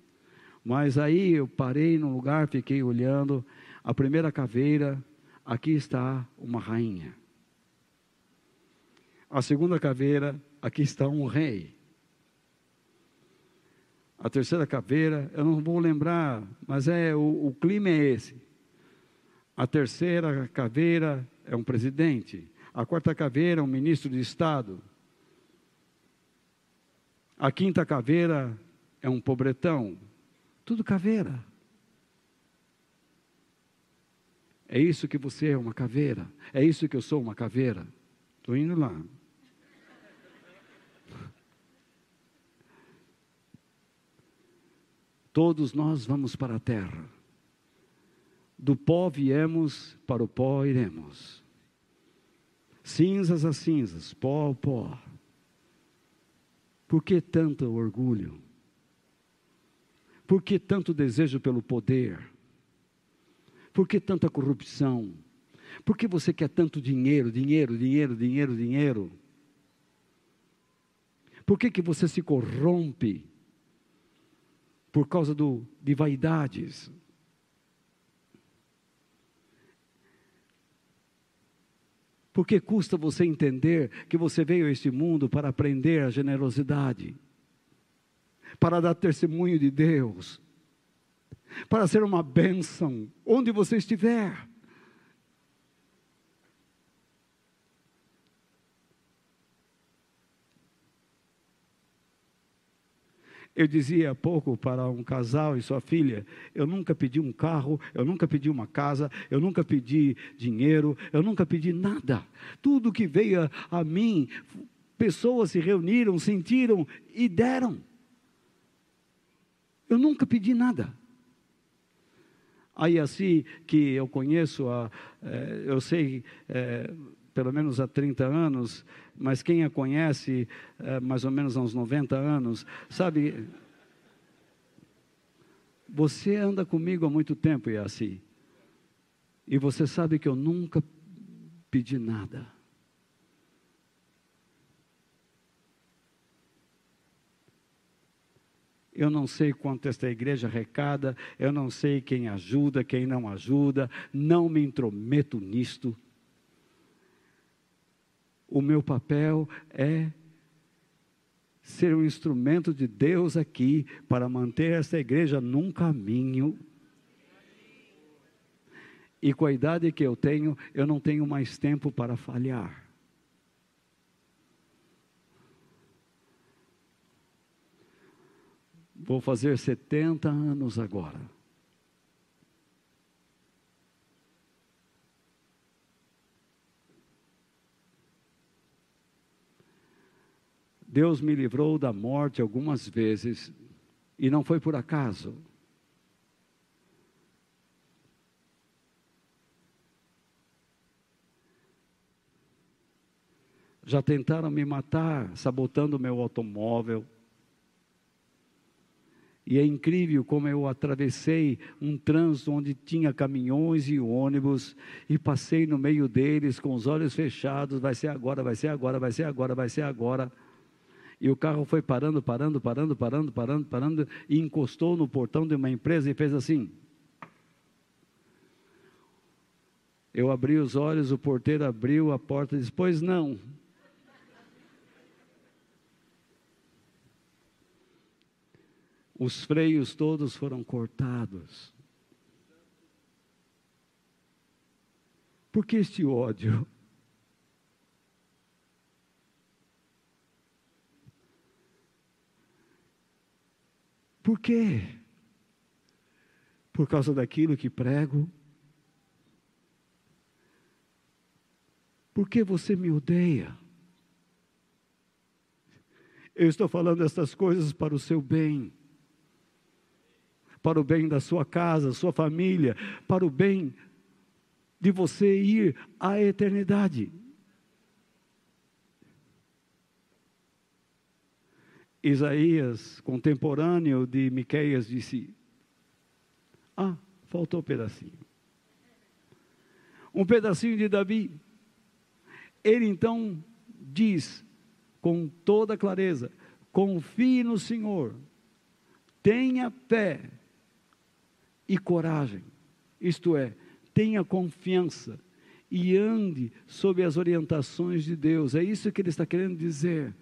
mas aí eu parei no lugar, fiquei olhando, a primeira caveira, aqui está uma rainha. A segunda caveira, aqui está um rei. A terceira caveira, eu não vou lembrar, mas é o, o clima é esse. A terceira caveira é um presidente. A quarta caveira é um ministro de Estado. A quinta caveira é um pobretão. Tudo caveira. É isso que você é uma caveira. É isso que eu sou uma caveira. Estou indo lá. Todos nós vamos para a terra. Do pó viemos, para o pó iremos. Cinzas a cinzas, pó ao pó. Por que tanto orgulho? Por que tanto desejo pelo poder? Por que tanta corrupção? Por que você quer tanto dinheiro, dinheiro, dinheiro, dinheiro, dinheiro? Por que, que você se corrompe? Por causa do, de vaidades. Porque custa você entender que você veio a este mundo para aprender a generosidade, para dar testemunho de Deus, para ser uma bênção onde você estiver. Eu dizia há pouco para um casal e sua filha: eu nunca pedi um carro, eu nunca pedi uma casa, eu nunca pedi dinheiro, eu nunca pedi nada. Tudo que veio a, a mim, pessoas se reuniram, sentiram e deram. Eu nunca pedi nada. Aí assim que eu conheço, a, é, eu sei é, pelo menos há 30 anos, mas quem a conhece é, mais ou menos há uns 90 anos, sabe, você anda comigo há muito tempo, Yaci, e você sabe que eu nunca pedi nada. Eu não sei quanto esta igreja arrecada, eu não sei quem ajuda, quem não ajuda, não me intrometo nisto. O meu papel é ser um instrumento de Deus aqui para manter esta igreja num caminho. E com a idade que eu tenho, eu não tenho mais tempo para falhar. Vou fazer 70 anos agora. Deus me livrou da morte algumas vezes e não foi por acaso. Já tentaram me matar, sabotando meu automóvel, e é incrível como eu atravessei um trânsito onde tinha caminhões e ônibus e passei no meio deles com os olhos fechados. Vai ser agora, vai ser agora, vai ser agora, vai ser agora. E o carro foi parando, parando, parando, parando, parando, parando e encostou no portão de uma empresa e fez assim. Eu abri os olhos, o porteiro abriu a porta e disse: Pois não. os freios todos foram cortados. Por que este ódio? Por quê? Por causa daquilo que prego? Por que você me odeia? Eu estou falando estas coisas para o seu bem para o bem da sua casa, sua família, para o bem de você ir à eternidade. Isaías, contemporâneo de Miqueias, disse: Ah, faltou um pedacinho. Um pedacinho de Davi. Ele então diz com toda clareza: confie no Senhor, tenha fé, e coragem. Isto é, tenha confiança e ande sob as orientações de Deus. É isso que ele está querendo dizer.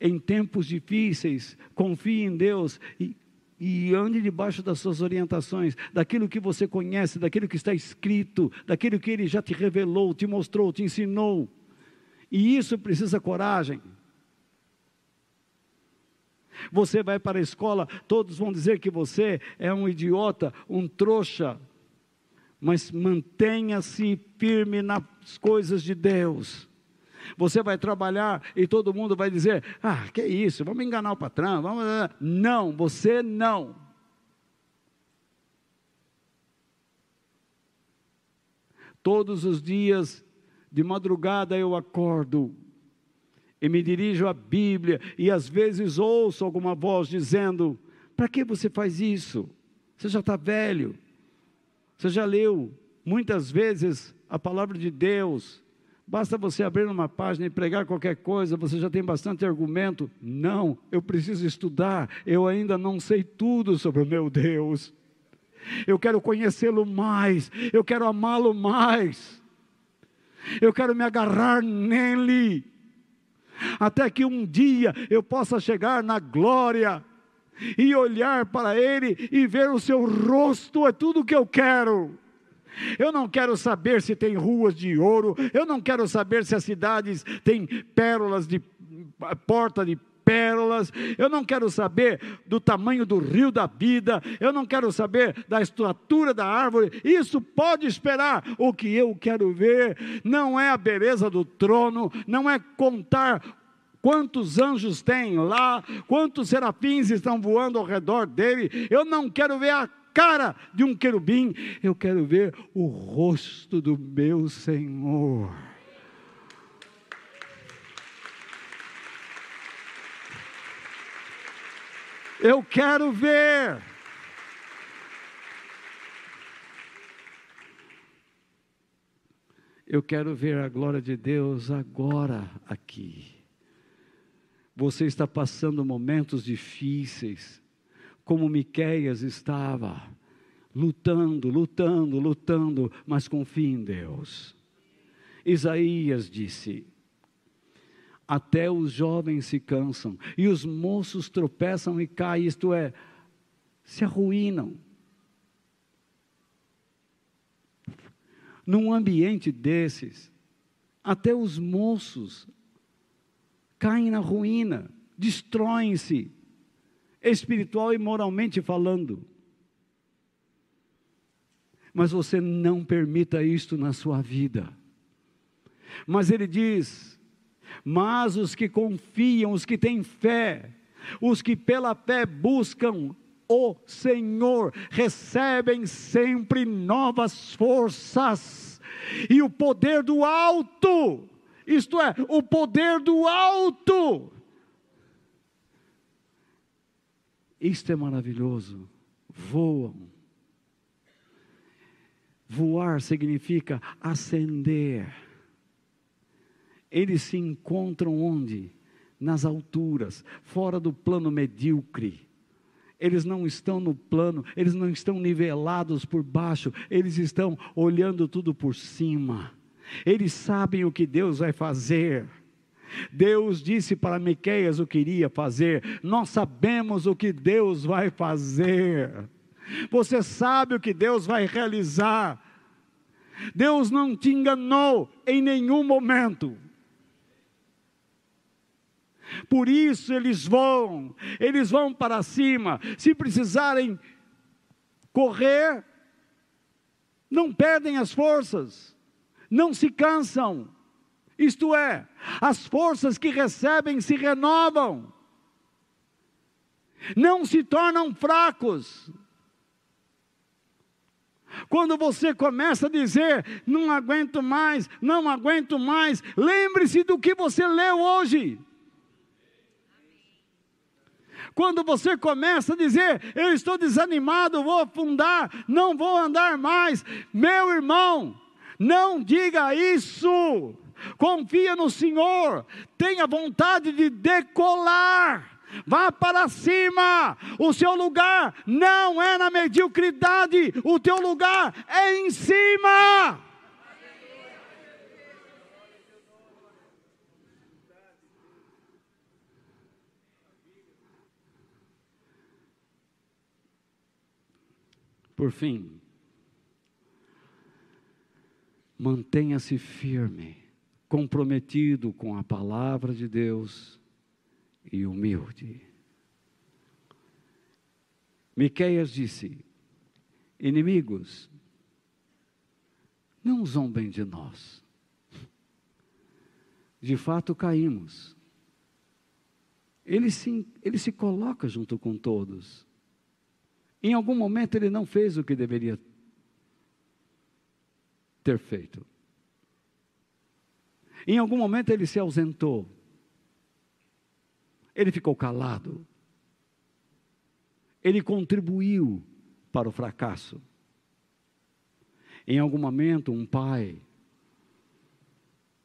Em tempos difíceis, confie em Deus e, e ande debaixo das suas orientações, daquilo que você conhece, daquilo que está escrito, daquilo que Ele já te revelou, te mostrou, te ensinou. E isso precisa coragem. Você vai para a escola, todos vão dizer que você é um idiota, um trouxa. Mas mantenha-se firme nas coisas de Deus. Você vai trabalhar e todo mundo vai dizer: ah, que isso, vamos enganar o patrão. Vamos... Não, você não. Todos os dias, de madrugada, eu acordo e me dirijo à Bíblia, e às vezes ouço alguma voz dizendo: Para que você faz isso? Você já está velho, você já leu muitas vezes a palavra de Deus, Basta você abrir uma página e pregar qualquer coisa, você já tem bastante argumento. Não, eu preciso estudar. Eu ainda não sei tudo sobre o meu Deus. Eu quero conhecê-lo mais. Eu quero amá-lo mais. Eu quero me agarrar nele. Até que um dia eu possa chegar na glória e olhar para ele e ver o seu rosto, é tudo o que eu quero. Eu não quero saber se tem ruas de ouro, eu não quero saber se as cidades têm pérolas de porta de pérolas, eu não quero saber do tamanho do rio da vida, eu não quero saber da estrutura da árvore, isso pode esperar. O que eu quero ver não é a beleza do trono, não é contar quantos anjos tem lá, quantos serafins estão voando ao redor dele, eu não quero ver a cara de um querubim, eu quero ver o rosto do meu Senhor. Eu quero ver. Eu quero ver a glória de Deus agora aqui. Você está passando momentos difíceis como Miqueias estava, lutando, lutando, lutando, mas confia em Deus. Isaías disse: Até os jovens se cansam e os moços tropeçam e caem, isto é, se arruinam. Num ambiente desses, até os moços caem na ruína, destroem-se, espiritual e moralmente falando. Mas você não permita isto na sua vida. Mas ele diz: Mas os que confiam, os que têm fé, os que pela fé buscam o Senhor, recebem sempre novas forças, e o poder do alto, isto é, o poder do alto, Isto é maravilhoso. Voam. Voar significa ascender. Eles se encontram onde? Nas alturas, fora do plano medíocre. Eles não estão no plano, eles não estão nivelados por baixo, eles estão olhando tudo por cima. Eles sabem o que Deus vai fazer. Deus disse para Miqueias o que iria fazer. Nós sabemos o que Deus vai fazer. Você sabe o que Deus vai realizar. Deus não te enganou em nenhum momento. Por isso eles vão, eles vão para cima. Se precisarem correr, não perdem as forças, não se cansam. Isto é, as forças que recebem se renovam, não se tornam fracos. Quando você começa a dizer, não aguento mais, não aguento mais, lembre-se do que você leu hoje. Quando você começa a dizer, eu estou desanimado, vou afundar, não vou andar mais, meu irmão, não diga isso confia no Senhor, tenha vontade de decolar. Vá para cima, o seu lugar não é na mediocridade, o teu lugar é em cima. Por fim, mantenha-se firme comprometido com a palavra de Deus e humilde. Miqueias disse: Inimigos, não zombem de nós. De fato caímos. Ele se, ele se coloca junto com todos. Em algum momento ele não fez o que deveria ter feito. Em algum momento ele se ausentou. Ele ficou calado. Ele contribuiu para o fracasso. Em algum momento, um pai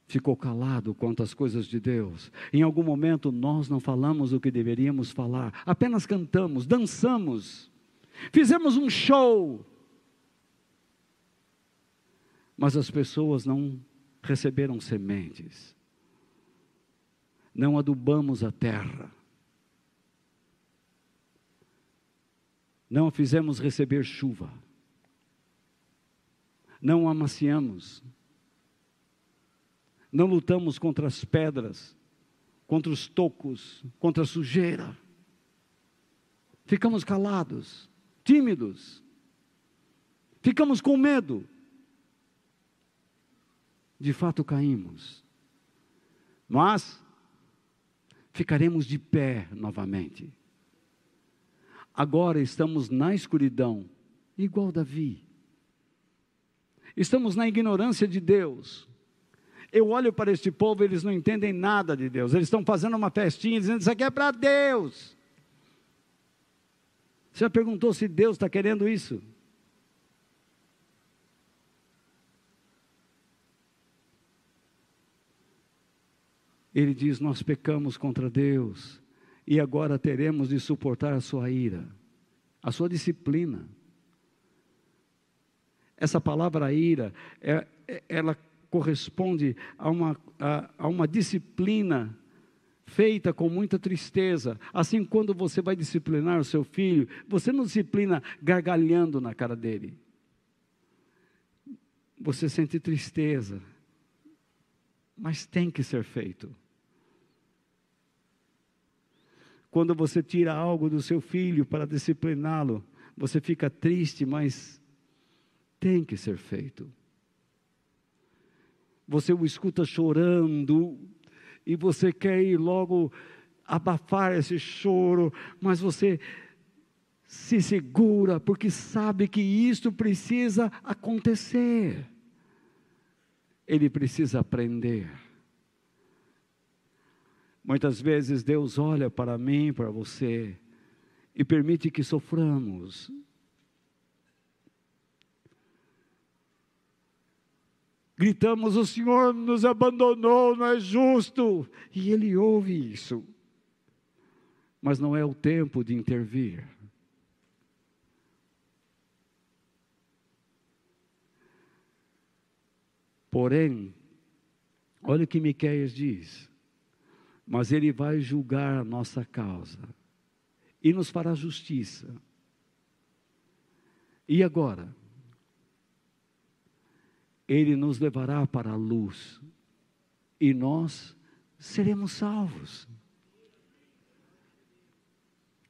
ficou calado quanto às coisas de Deus. Em algum momento, nós não falamos o que deveríamos falar, apenas cantamos, dançamos, fizemos um show. Mas as pessoas não receberam sementes, não adubamos a terra, não fizemos receber chuva, não amaciamos, não lutamos contra as pedras, contra os tocos, contra a sujeira. Ficamos calados, tímidos, ficamos com medo. De fato caímos, mas ficaremos de pé novamente. Agora estamos na escuridão, igual Davi. Estamos na ignorância de Deus. Eu olho para este povo, eles não entendem nada de Deus. Eles estão fazendo uma festinha dizendo: Isso aqui é para Deus. Você já perguntou se Deus está querendo isso? Ele diz: Nós pecamos contra Deus e agora teremos de suportar a sua ira, a sua disciplina. Essa palavra ira, é, é, ela corresponde a uma, a, a uma disciplina feita com muita tristeza. Assim, quando você vai disciplinar o seu filho, você não disciplina gargalhando na cara dele. Você sente tristeza, mas tem que ser feito. Quando você tira algo do seu filho para discipliná-lo, você fica triste, mas tem que ser feito você o escuta chorando e você quer ir logo abafar esse choro, mas você se segura porque sabe que isto precisa acontecer. Ele precisa aprender. Muitas vezes Deus olha para mim, para você, e permite que soframos, Gritamos: O Senhor nos abandonou, não é justo. E Ele ouve isso. Mas não é o tempo de intervir. Porém, olha o que Miqueias diz. Mas ele vai julgar a nossa causa e nos fará justiça. E agora? Ele nos levará para a luz e nós seremos salvos.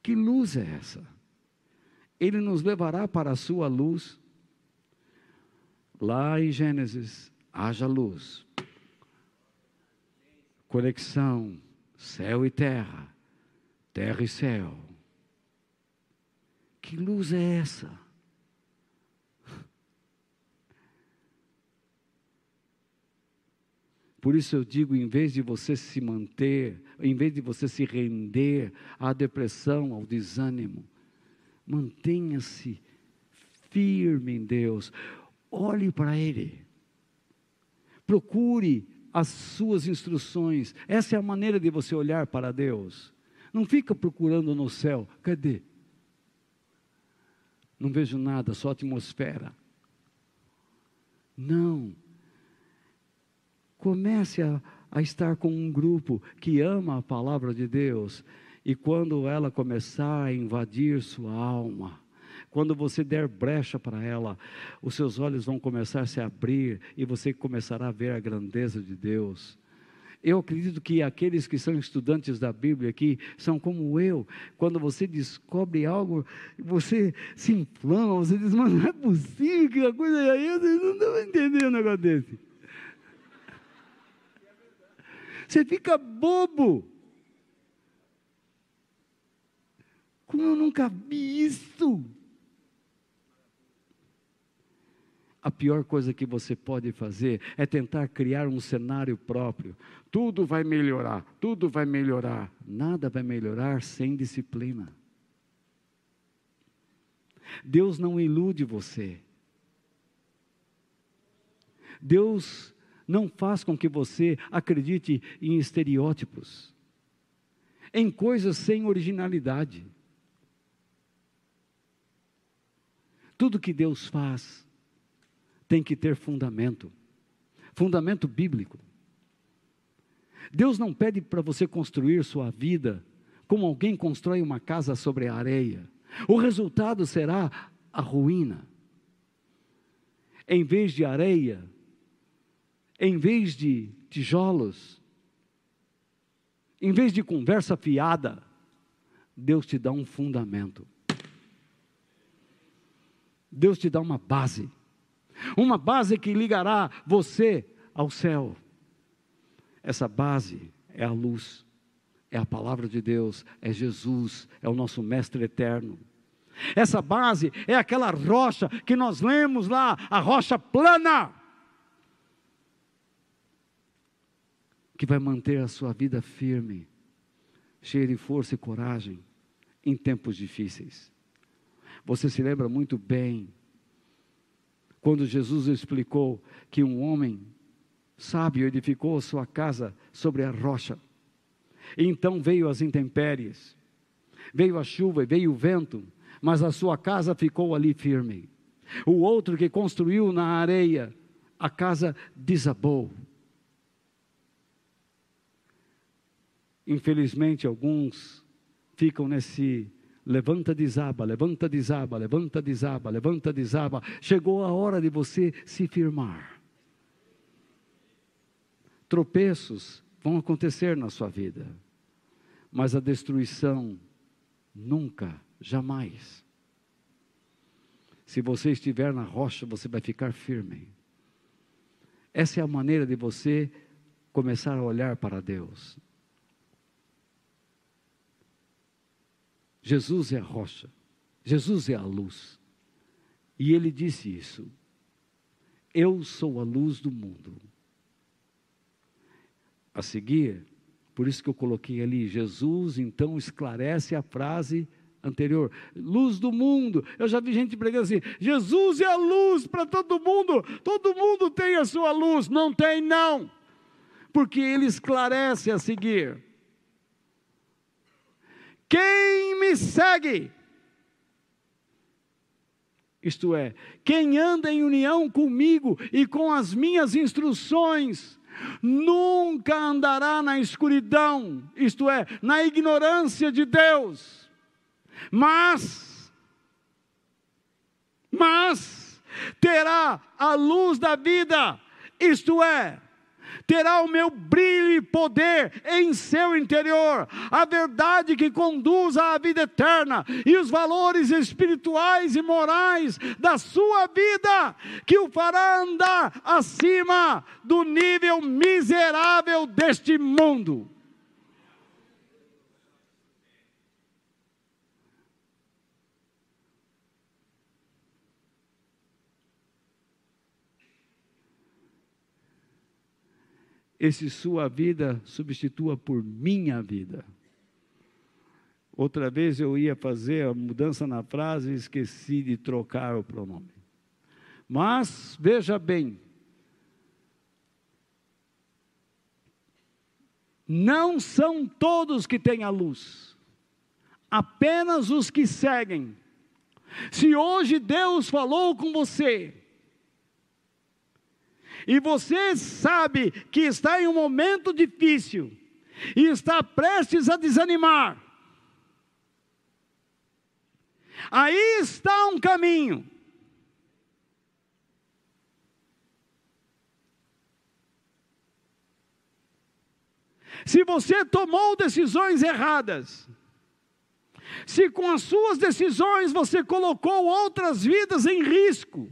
Que luz é essa? Ele nos levará para a sua luz. Lá em Gênesis, haja luz. Conexão, céu e terra, terra e céu. Que luz é essa? Por isso eu digo, em vez de você se manter, em vez de você se render à depressão, ao desânimo, mantenha-se firme em Deus. Olhe para Ele. Procure as suas instruções. Essa é a maneira de você olhar para Deus. Não fica procurando no céu. Cadê? Não vejo nada, só atmosfera. Não. Comece a, a estar com um grupo que ama a palavra de Deus, e quando ela começar a invadir sua alma, quando você der brecha para ela, os seus olhos vão começar a se abrir e você começará a ver a grandeza de Deus. Eu acredito que aqueles que são estudantes da Bíblia aqui são como eu. Quando você descobre algo, você se inflama, você diz, mas não é possível que a coisa é aí, eu não estou entendendo um negócio desse. Você fica bobo. Como eu nunca vi isso? A pior coisa que você pode fazer é tentar criar um cenário próprio. Tudo vai melhorar, tudo vai melhorar. Nada vai melhorar sem disciplina. Deus não ilude você. Deus não faz com que você acredite em estereótipos, em coisas sem originalidade. Tudo que Deus faz tem que ter fundamento fundamento bíblico. Deus não pede para você construir sua vida como alguém constrói uma casa sobre a areia. O resultado será a ruína. Em vez de areia, em vez de tijolos, em vez de conversa fiada, Deus te dá um fundamento. Deus te dá uma base uma base que ligará você ao céu. Essa base é a luz, é a palavra de Deus, é Jesus, é o nosso Mestre eterno. Essa base é aquela rocha que nós lemos lá, a rocha plana, que vai manter a sua vida firme, cheia de força e coragem em tempos difíceis. Você se lembra muito bem quando Jesus explicou que um homem sábio edificou sua casa sobre a rocha. Então veio as intempéries, veio a chuva, veio o vento, mas a sua casa ficou ali firme. O outro que construiu na areia, a casa desabou. Infelizmente, alguns ficam nesse Levanta, desaba, levanta, desaba, levanta, desaba, levanta, desaba. Chegou a hora de você se firmar. Tropeços vão acontecer na sua vida, mas a destruição nunca, jamais. Se você estiver na rocha, você vai ficar firme. Essa é a maneira de você começar a olhar para Deus. Jesus é a rocha, Jesus é a luz. E ele disse isso. Eu sou a luz do mundo. A seguir, por isso que eu coloquei ali, Jesus então esclarece a frase anterior, luz do mundo. Eu já vi gente pregando assim: Jesus é a luz para todo mundo, todo mundo tem a sua luz. Não tem, não, porque ele esclarece a seguir. Quem me segue, isto é, quem anda em união comigo e com as minhas instruções, nunca andará na escuridão, isto é, na ignorância de Deus, mas, mas, terá a luz da vida, isto é, terá o meu brilho e poder em seu interior, a verdade que conduz à vida eterna e os valores espirituais e morais da sua vida, que o fará andar acima do nível miserável deste mundo. Esse sua vida substitua por minha vida. Outra vez eu ia fazer a mudança na frase e esqueci de trocar o pronome. Mas, veja bem, não são todos que têm a luz, apenas os que seguem. Se hoje Deus falou com você, e você sabe que está em um momento difícil e está prestes a desanimar, aí está um caminho. Se você tomou decisões erradas, se com as suas decisões você colocou outras vidas em risco,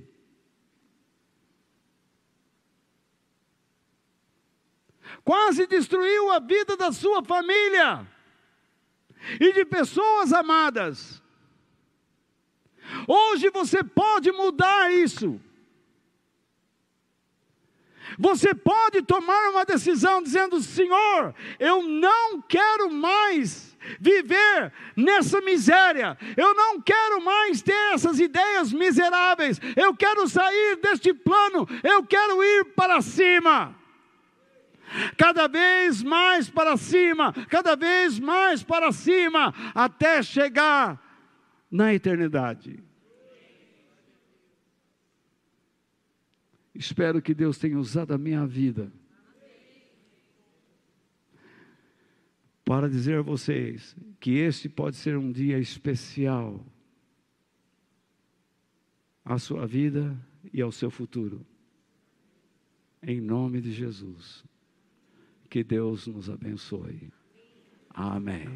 quase destruiu a vida da sua família e de pessoas amadas. Hoje você pode mudar isso. Você pode tomar uma decisão dizendo: Senhor, eu não quero mais viver nessa miséria, eu não quero mais ter essas ideias miseráveis, eu quero sair deste plano, eu quero ir para cima. Cada vez mais para cima, cada vez mais para cima, até chegar na eternidade. Espero que Deus tenha usado a minha vida para dizer a vocês que este pode ser um dia especial à sua vida e ao seu futuro. Em nome de Jesus. Que Deus nos abençoe. Amém.